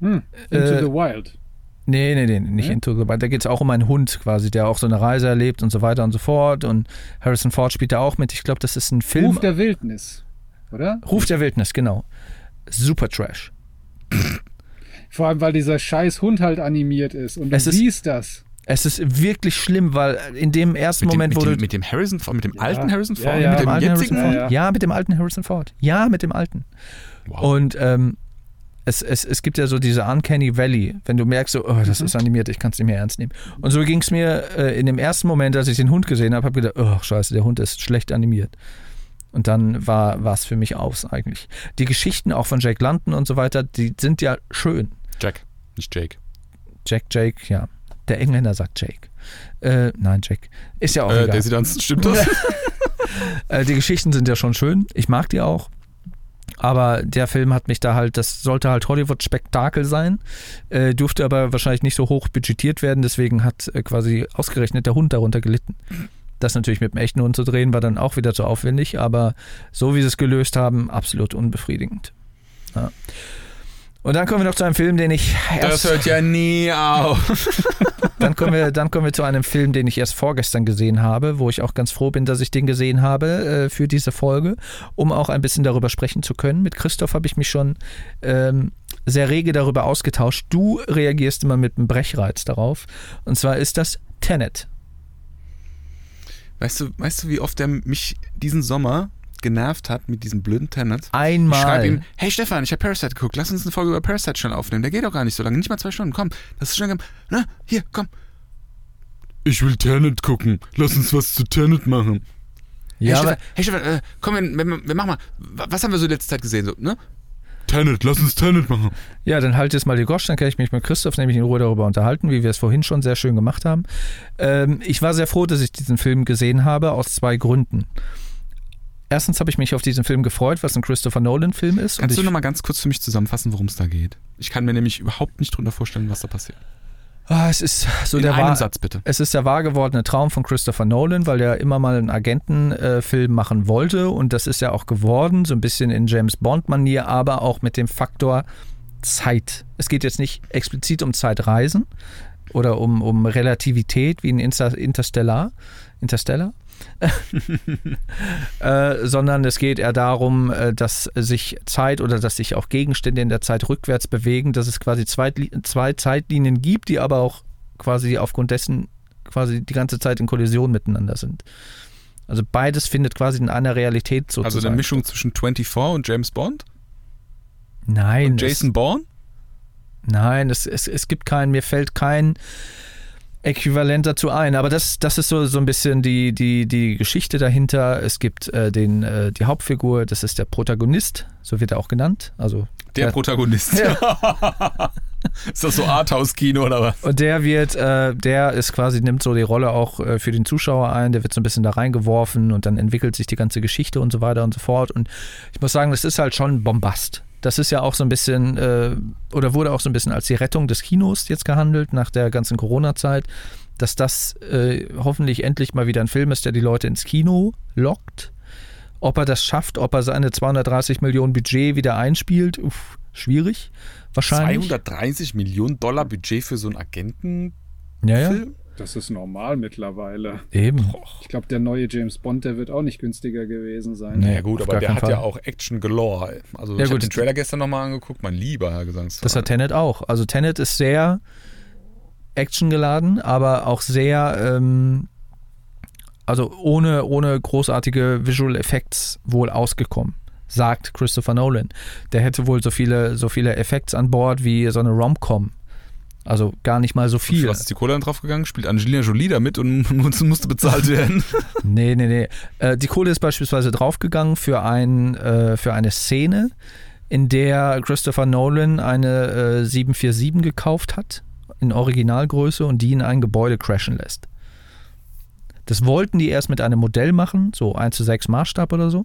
Hm, Into Äh, the Wild. Nee, nee, nee, nicht Nee? Into the Wild. Da geht es auch um einen Hund quasi, der auch so eine Reise erlebt und so weiter und so fort. Und Harrison Ford spielt da auch mit. Ich glaube, das ist ein Film. Ruf der Wildnis, oder? Ruf der Wildnis, genau. Super Trash. Vor allem, weil dieser scheiß Hund halt animiert ist und du Es ist- siehst das. Es ist wirklich schlimm, weil in dem ersten Mit, Moment, dem, wo mit, du dem, mit dem Harrison Ford, mit dem Ja. alten Harrison Ja, Ford, ja. mit dem alten jetzigen Harrison Ja, Ford? ja. Ja, mit dem alten Harrison Ford. Ja, mit dem alten. Wow. Und ähm, es, es, es gibt ja so diese Uncanny Valley, wenn du merkst, so, oh, das ist animiert, ich kann es nicht mehr ernst nehmen. Und so ging es mir äh, in dem ersten Moment, als ich den Hund gesehen habe, habe gedacht, oh, scheiße, der Hund ist schlecht animiert. Und dann war es für mich aus eigentlich. Die Geschichten auch von Jake London und so weiter, die sind ja schön. Jack, nicht Jake. Jack, Jake, ja. Der Engländer sagt Jake. Äh, nein, Jack. Ist ja auch Äh, egal. Daisy Dunstan, stimmt das? Äh, die Geschichten sind ja schon schön. Ich mag die auch. Aber der Film hat mich da halt, das sollte halt Hollywood-Spektakel sein, äh, durfte aber wahrscheinlich nicht so hoch budgetiert werden, deswegen hat äh, quasi ausgerechnet der Hund darunter gelitten. Das natürlich mit dem echten Hund zu drehen, war dann auch wieder zu aufwendig, aber so wie sie es gelöst haben, absolut unbefriedigend. Ja. Und dann kommen wir noch zu einem Film, den ich Das erst, hört ja nie auf. dann kommen wir, dann kommen wir zu einem Film, den ich erst vorgestern gesehen habe, wo ich auch ganz froh bin, dass ich den gesehen habe äh, für diese Folge, um auch ein bisschen darüber sprechen zu können. Mit Christoph habe ich mich schon ähm, sehr rege darüber ausgetauscht. Du reagierst immer mit einem Brechreiz darauf. Und zwar ist das Tenet. Weißt du, weißt du, wie oft er mich diesen Sommer genervt hat mit diesem blöden Tenet? Ich schreibe Einmal. ihm, hey Stefan, ich habe Parasite geguckt, lass uns eine Folge über Parasite schon aufnehmen. Der geht doch gar nicht so lange, nicht mal zwei Stunden. Komm, das ist schon, na, hier, komm. Ich will Tenet gucken. Lass uns was zu Tenet machen. ja, hey, Stefan, hey Stefan, äh, komm, wir, wir, wir machen mal. Was haben wir so letzte Zeit gesehen? So, ne? Tenet, lass uns Tenet machen. ja, dann halt jetzt mal die Gosch, dann kann ich mich mit Christoph nämlich in Ruhe darüber unterhalten, wie wir es vorhin schon sehr schön gemacht haben. Ähm, ich war sehr froh, dass ich diesen Film gesehen habe, aus zwei Gründen. Erstens habe ich mich auf diesen Film gefreut, was ein Christopher Nolan-Film ist. Kannst du ich, noch mal ganz kurz für mich zusammenfassen, worum es da geht? Ich kann mir nämlich überhaupt nicht drunter vorstellen, was da passiert. ah, es ist so In der einem wahr, Satz bitte. Es ist der wahr gewordene Traum von Christopher Nolan, weil er immer mal einen Agentenfilm machen wollte und das ist ja auch geworden, so ein bisschen in James Bond-Manier, aber auch mit dem Faktor Zeit. Es geht jetzt nicht explizit um Zeitreisen oder um, um Relativität wie in Inter Interstellar. Interstellar? äh, sondern es geht eher darum, äh, dass sich Zeit oder dass sich auch Gegenstände in der Zeit rückwärts bewegen, dass es quasi zwei, zwei Zeitlinien gibt, die aber auch quasi aufgrund dessen quasi die ganze Zeit in Kollision miteinander sind. Also beides findet quasi in einer Realität sozusagen. Also eine Mischung zwischen 24 und James Bond? Nein, Und Jason Bourne? Es, nein, es, es, es gibt keinen, mir fällt kein Äquivalent dazu ein. Aber das, das ist so, so ein bisschen die, die, die Geschichte dahinter. Es gibt äh, den, äh, die Hauptfigur, das ist der Protagonist, so wird er auch genannt. Also Der Ja. Protagonist. ist das so Arthouse-Kino oder was? Und der wird, äh, der ist quasi, nimmt so die Rolle auch äh, für den Zuschauer ein, der wird so ein bisschen da reingeworfen und dann entwickelt sich die ganze Geschichte und so weiter und so fort. Und ich muss sagen, das ist halt schon Bombast. Das ist ja auch so ein bisschen, äh, oder wurde auch so ein bisschen als die Rettung des Kinos jetzt gehandelt nach der ganzen Corona-Zeit, dass das äh, hoffentlich endlich mal wieder ein Film ist, der die Leute ins Kino lockt. Ob er das schafft, ob er seine 230 Millionen Budget wieder einspielt, uff, schwierig. Wahrscheinlich. 230 Millionen Dollar Budget für so einen Agentenfilm? ja, ja. Das ist normal mittlerweile. Eben. Ich glaube, der neue James Bond, der wird auch nicht günstiger gewesen sein. Naja gut, auf aber der hat Fall. ja auch Action galore. Also Ja, ich habe gut. den Trailer gestern nochmal angeguckt, mein lieber Herr Gesangsverein. Das hat Tenet auch. Also Tenet ist sehr actiongeladen, aber auch sehr, ähm, also ohne, ohne großartige Visual Effects wohl ausgekommen. sagt Christopher Nolan. Der hätte wohl so viele, so viele Effekte an Bord wie so eine Rom-Com. Also gar nicht mal so viel. was ist die Kohle dann draufgegangen? Spielt Angelina Jolie da mit und musste musste bezahlt werden? Nee, nee, nee. Äh, die Kohle ist beispielsweise draufgegangen für, ein, äh, für eine Szene, in der Christopher Nolan eine äh, 747 gekauft hat, in Originalgröße, und die in ein Gebäude crashen lässt. Das wollten die erst mit einem Modell machen, so 1 zu 6 Maßstab oder so.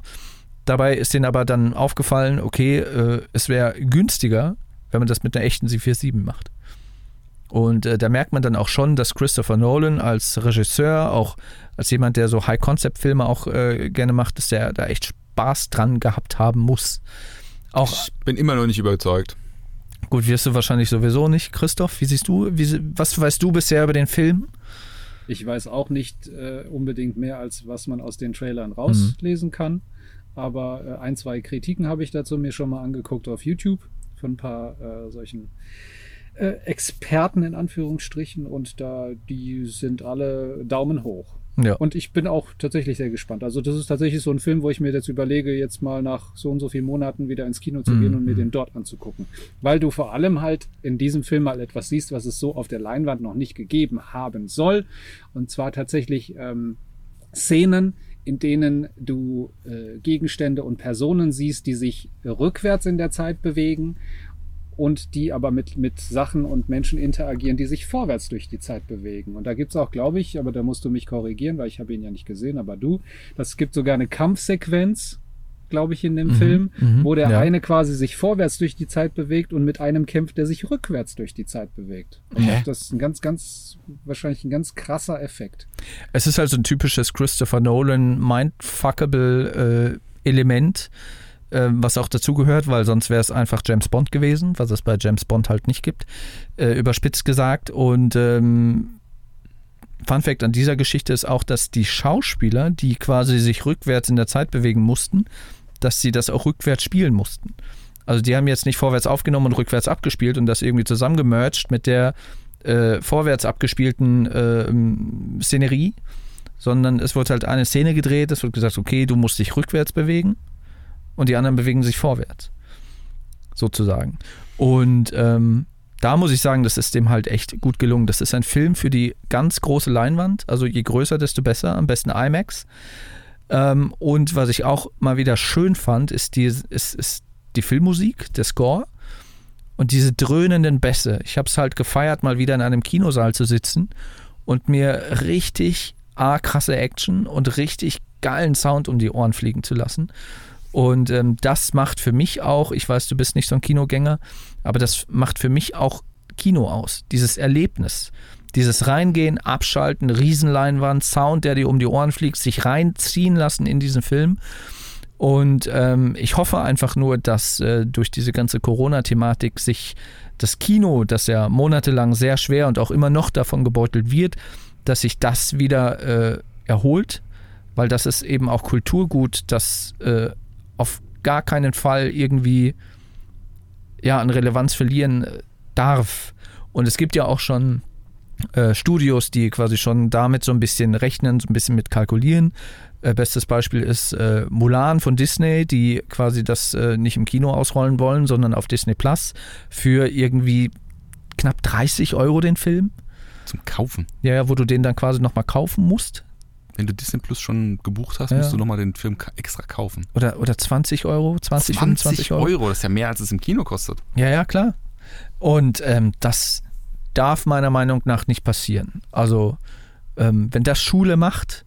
Dabei ist denen aber dann aufgefallen, okay, äh, es wäre günstiger, wenn man das mit einer echten 747 macht. Und äh, da merkt man dann auch schon, dass Christopher Nolan als Regisseur, auch als jemand, der so High-Concept-Filme auch äh, gerne macht, dass der da echt Spaß dran gehabt haben muss. Auch Ich bin immer noch nicht überzeugt. gut, wirst du wahrscheinlich sowieso nicht. Christoph, wie siehst du, wie, was weißt du bisher über den Film? Ich weiß auch nicht äh, unbedingt mehr, als was man aus den Trailern rauslesen kann. Aber äh, ein, zwei Kritiken habe ich dazu mir schon mal angeguckt auf YouTube von ein paar äh, solchen äh, Experten in Anführungsstrichen und da die sind alle Daumen hoch. Ja. Und ich bin auch tatsächlich sehr gespannt. Also das ist tatsächlich so ein Film, wo ich mir jetzt überlege, jetzt mal nach so und so vielen Monaten wieder ins Kino zu gehen und mir den dort anzugucken. Weil du vor allem halt in diesem Film mal etwas siehst, was es so auf der Leinwand noch nicht gegeben haben soll. Und zwar tatsächlich ähm, Szenen, in denen du äh, Gegenstände und Personen siehst, die sich rückwärts in der Zeit bewegen und die aber mit, mit Sachen und Menschen interagieren, die sich vorwärts durch die Zeit bewegen. Und da gibt's auch, glaube ich, aber da musst du mich korrigieren, weil ich habe ihn ja nicht gesehen, aber du, das gibt sogar eine Kampfsequenz, glaube ich, in dem Film, wo der ja. eine quasi sich vorwärts durch die Zeit bewegt und mit einem kämpft, der sich rückwärts durch die Zeit bewegt. Und Hä? das ist ein ganz, ganz, wahrscheinlich ein ganz krasser Effekt. Es ist halt so ein typisches Christopher Nolan mindfuckable äh, Element, äh, was auch dazugehört, weil sonst wäre es einfach James Bond gewesen, was es bei James Bond halt nicht gibt, äh, überspitzt gesagt. Und ähm, Fun Fact an dieser Geschichte ist auch, dass die Schauspieler, die quasi sich rückwärts in der Zeit bewegen mussten, dass sie das auch rückwärts spielen mussten. Also die haben jetzt nicht vorwärts aufgenommen und rückwärts abgespielt und das irgendwie zusammengemerged mit der äh, vorwärts abgespielten äh, Szenerie, sondern es wird halt eine Szene gedreht, es wird gesagt, okay, du musst dich rückwärts bewegen und die anderen bewegen sich vorwärts. Sozusagen. Und ähm, da muss ich sagen, das ist dem halt echt gut gelungen. Das ist ein Film für die ganz große Leinwand. Also je größer, desto besser. Am besten IMAX. Ähm, und was ich auch mal wieder schön fand, ist die, ist, ist die Filmmusik, der Score und diese dröhnenden Bässe. Ich habe es halt gefeiert, mal wieder in einem Kinosaal zu sitzen und mir richtig ah, krasse Action und richtig geilen Sound um die Ohren fliegen zu lassen. Und ähm, das macht für mich auch, ich weiß, du bist nicht so ein Kinogänger, aber das macht für mich auch Kino aus. Dieses Erlebnis. Dieses Reingehen, Abschalten, Riesenleinwand, Sound, der dir um die Ohren fliegt, sich reinziehen lassen in diesen Film. Und ähm, ich hoffe einfach nur, dass äh, durch diese ganze Corona-Thematik sich das Kino, das ja monatelang sehr schwer und auch immer noch davon gebeutelt wird, dass sich das wieder äh, erholt, weil das ist eben auch Kulturgut, das äh, auf gar keinen Fall irgendwie ja, an Relevanz verlieren darf. Und es gibt ja auch schon äh, Studios, die quasi schon damit so ein bisschen rechnen, so ein bisschen mit kalkulieren. Äh, bestes Beispiel ist äh, Mulan von Disney, die quasi das äh, nicht im Kino ausrollen wollen, sondern auf Disney Plus für irgendwie knapp 30 Euro den Film. Zum Kaufen. Ja, wo du den dann quasi nochmal kaufen musst. Wenn du Disney Plus schon gebucht hast, Ja. musst du nochmal den Film extra kaufen. Oder, oder 20 Euro, 20, 25 Euro. Euro, das ist ja mehr, als es im Kino kostet. Ja, ja, klar. Und ähm, das darf meiner Meinung nach nicht passieren. Also, ähm, wenn das Schule macht,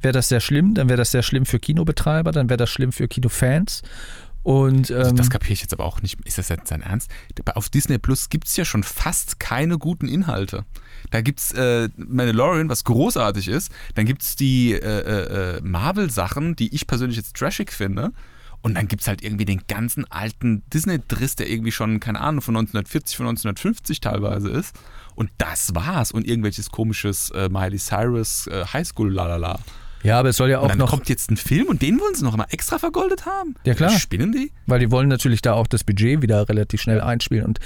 wäre das sehr schlimm. Dann wäre das sehr schlimm für Kinobetreiber, dann wäre das schlimm für Kinofans. Und Also ähm, das kapiere ich jetzt aber auch nicht. Ist das jetzt dein Ernst? Auf Disney Plus gibt es ja schon fast keine guten Inhalte. Da gibt es äh, Mandalorian, was großartig ist. Dann gibt es die äh, äh, Marvel-Sachen, die ich persönlich jetzt trashig finde. Und dann gibt es halt irgendwie den ganzen alten Disney-Driss, der irgendwie schon, keine Ahnung, von 1940, von 1950 teilweise ist. Und das war's. Und irgendwelches komisches äh, Miley Cyrus äh, Highschool-Lalala. Ja, aber es soll ja Und auch dann noch, kommt jetzt ein Film und den wollen sie noch mal extra vergoldet haben. Ja, klar. Spinnen die? weil die wollen natürlich da auch das Budget wieder relativ schnell einspielen und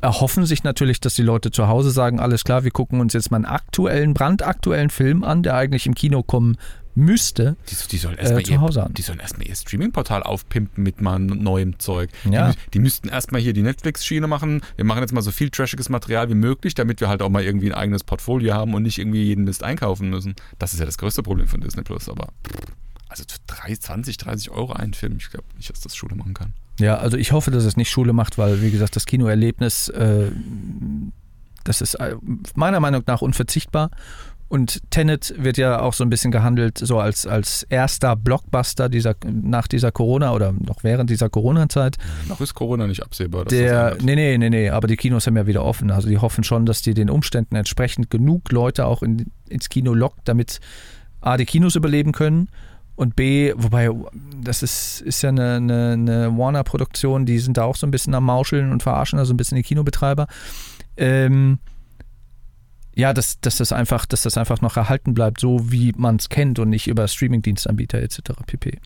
erhoffen sich natürlich, dass die Leute zu Hause sagen, alles klar, wir gucken uns jetzt mal einen aktuellen, brandaktuellen Film an, der eigentlich im Kino kommen müsste, Die, die sollen erstmal äh, zu ihr, Hause an. die sollen erstmal ihr Streaming-Portal aufpimpen mit mal neuem Zeug. Ja. Die, die müssten erstmal hier die Netflix-Schiene machen. Wir machen jetzt mal so viel trashiges Material wie möglich, damit wir halt auch mal irgendwie ein eigenes Portfolio haben und nicht irgendwie jeden Mist einkaufen müssen. Das ist ja das größte Problem von Disney Plus, aber also für 3, 20, 30 Euro einen Film, ich glaube nicht, dass das Schule machen kann. Ja, also ich hoffe, dass es nicht Schule macht, weil, wie gesagt, das Kinoerlebnis, äh, das ist äh, meiner Meinung nach unverzichtbar. Und Tenet wird ja auch so ein bisschen gehandelt, so als, als erster Blockbuster dieser, nach dieser Corona oder noch während dieser Corona-Zeit. Noch ist Corona nicht absehbar. Der, nee, nee, nee, nee, aber die Kinos haben ja wieder offen. Also die hoffen schon, dass die den Umständen entsprechend genug Leute auch in, ins Kino lockt, damit A, die Kinos überleben können und B, wobei, das ist, ist ja eine, eine, eine Warner-Produktion, die sind da auch so ein bisschen am Mauscheln und verarschen, also ein bisschen die Kinobetreiber. Ähm, ja, dass, dass, das einfach, dass das einfach noch erhalten bleibt, so wie man es kennt und nicht über Streaming-Dienstanbieter etc. pp.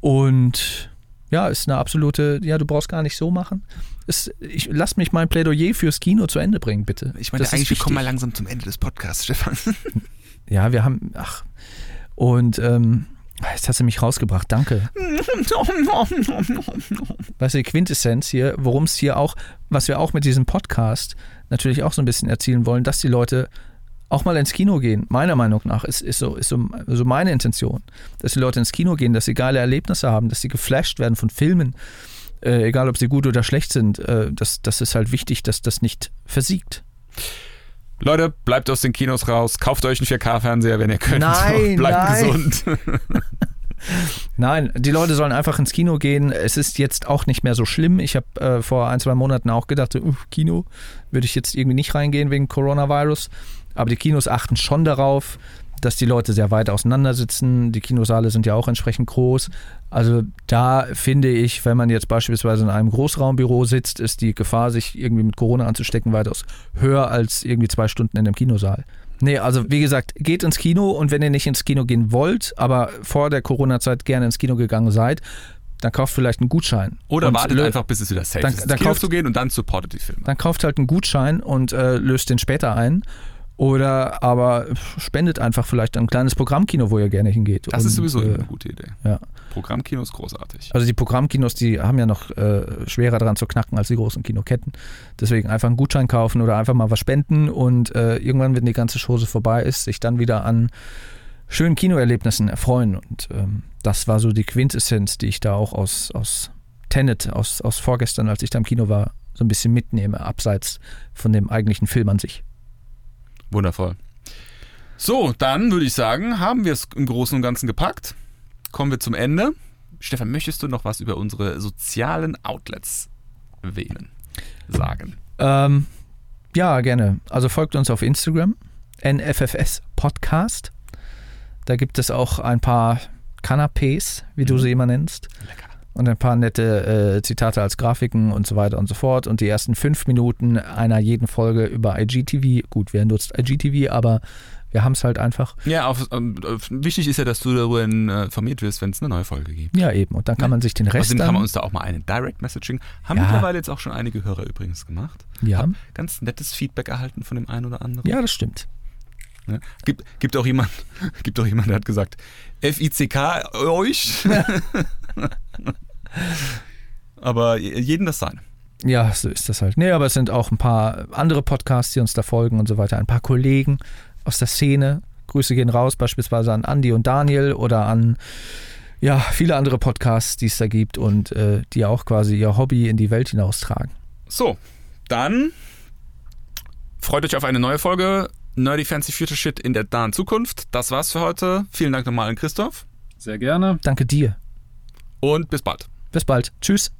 Und ja, ist eine absolute, ja, du brauchst gar nicht so machen. Es, ich, lass mich mein Plädoyer fürs Kino zu Ende bringen, bitte. Ich meine, Das eigentlich, wir kommen mal langsam zum Ende des Podcasts, Stefan. Ja, wir haben, ach, und ähm, jetzt hast du mich rausgebracht, danke. Weißt du, die Quintessenz hier, worum es hier auch, was wir auch mit diesem Podcast natürlich auch so ein bisschen erzielen wollen, dass die Leute auch mal ins Kino gehen, meiner Meinung nach, ist, ist, so, ist so, so meine Intention, dass die Leute ins Kino gehen, dass sie geile Erlebnisse haben, dass sie geflasht werden von Filmen, äh, egal ob sie gut oder schlecht sind, äh, das, das ist halt wichtig, dass das nicht versiegt. Leute, bleibt aus den Kinos raus, kauft euch einen 4K-Fernseher, wenn ihr könnt. Nein, bleibt nein. gesund. Nein, die Leute sollen einfach ins Kino gehen. Es ist jetzt auch nicht mehr so schlimm. Ich habe äh, vor ein, zwei Monaten auch gedacht, uff, Kino würde ich jetzt irgendwie nicht reingehen wegen Coronavirus. Aber die Kinos achten schon darauf, dass die Leute sehr weit auseinander sitzen. Die Kinosaale sind ja auch entsprechend groß. Also da finde ich, wenn man jetzt beispielsweise in einem Großraumbüro sitzt, ist die Gefahr, sich irgendwie mit Corona anzustecken, weitaus höher als irgendwie zwei Stunden in einem Kinosaal. Nee, also wie gesagt, geht ins Kino und wenn ihr nicht ins Kino gehen wollt, aber vor der Corona-Zeit gerne ins Kino gegangen seid, dann kauft vielleicht einen Gutschein. Oder Und wartet einfach, bis es wieder safe Dann- ist, ins dann Kino kauft- zu gehen und dann supportet die Filme. Dann kauft halt einen Gutschein und äh, löst den später ein. Oder aber spendet einfach vielleicht ein kleines Programmkino, wo ihr gerne hingeht. Das ist Und, sowieso äh, eine gute Idee. ja. Programmkino ist großartig. Also die Programmkinos, die haben ja noch äh, schwerer dran zu knacken als die großen Kinoketten. Deswegen einfach einen Gutschein kaufen oder einfach mal was spenden und äh, irgendwann, wenn die ganze Chose vorbei ist, sich dann wieder an schönen Kinoerlebnissen erfreuen. Und ähm, das war so die Quintessenz, die ich da auch aus, aus Tenet, aus, aus vorgestern, als ich da im Kino war, so ein bisschen mitnehme, abseits von dem eigentlichen Film an sich. Wundervoll. So, dann würde ich sagen, haben wir es im Großen und Ganzen gepackt. Kommen wir zum Ende. Stefan, möchtest du noch was über unsere sozialen Outlets erwähnen? Sagen. Ähm, ja, gerne. Also folgt uns auf Instagram, NFFS Podcast. Da gibt es auch ein paar Canapés, wie du sie immer nennst. Lecker. Und ein paar nette äh, Zitate als Grafiken und so weiter und so fort. Und die ersten fünf Minuten einer jeden Folge über IGTV. Gut, wer nutzt IGTV, aber wir haben es halt einfach. Ja, auf, ähm, wichtig ist ja, dass du darüber äh, informiert wirst, wenn es eine neue Folge gibt. Ja, eben. Und dann kann man sich den Rest Außerdem kann man uns da auch mal eine Direct Messaging. Haben Ja. mittlerweile jetzt auch schon einige Hörer übrigens gemacht. Ja. Hab ganz nettes Feedback erhalten von dem einen oder anderen. Ja, das stimmt. Ne? Gibt, gibt auch jemand, gibt auch jemand, der hat gesagt, FICK euch. Aber jeden das sein. Ja, so ist das halt. Nee, aber es sind auch ein paar andere Podcasts, die uns da folgen und so weiter. Ein paar Kollegen aus der Szene. Grüße gehen raus, beispielsweise an Andy und Daniel oder an ja, viele andere Podcasts, die es da gibt und äh, die auch quasi ihr Hobby in die Welt hinaustragen. So, dann freut euch auf eine neue Folge Nerdy Fancy Future Shit in der nahen Zukunft. Das war's für heute. Vielen Dank nochmal an Christoph Sehr gerne. Danke dir. und bis bald. Bis bald. Tschüss.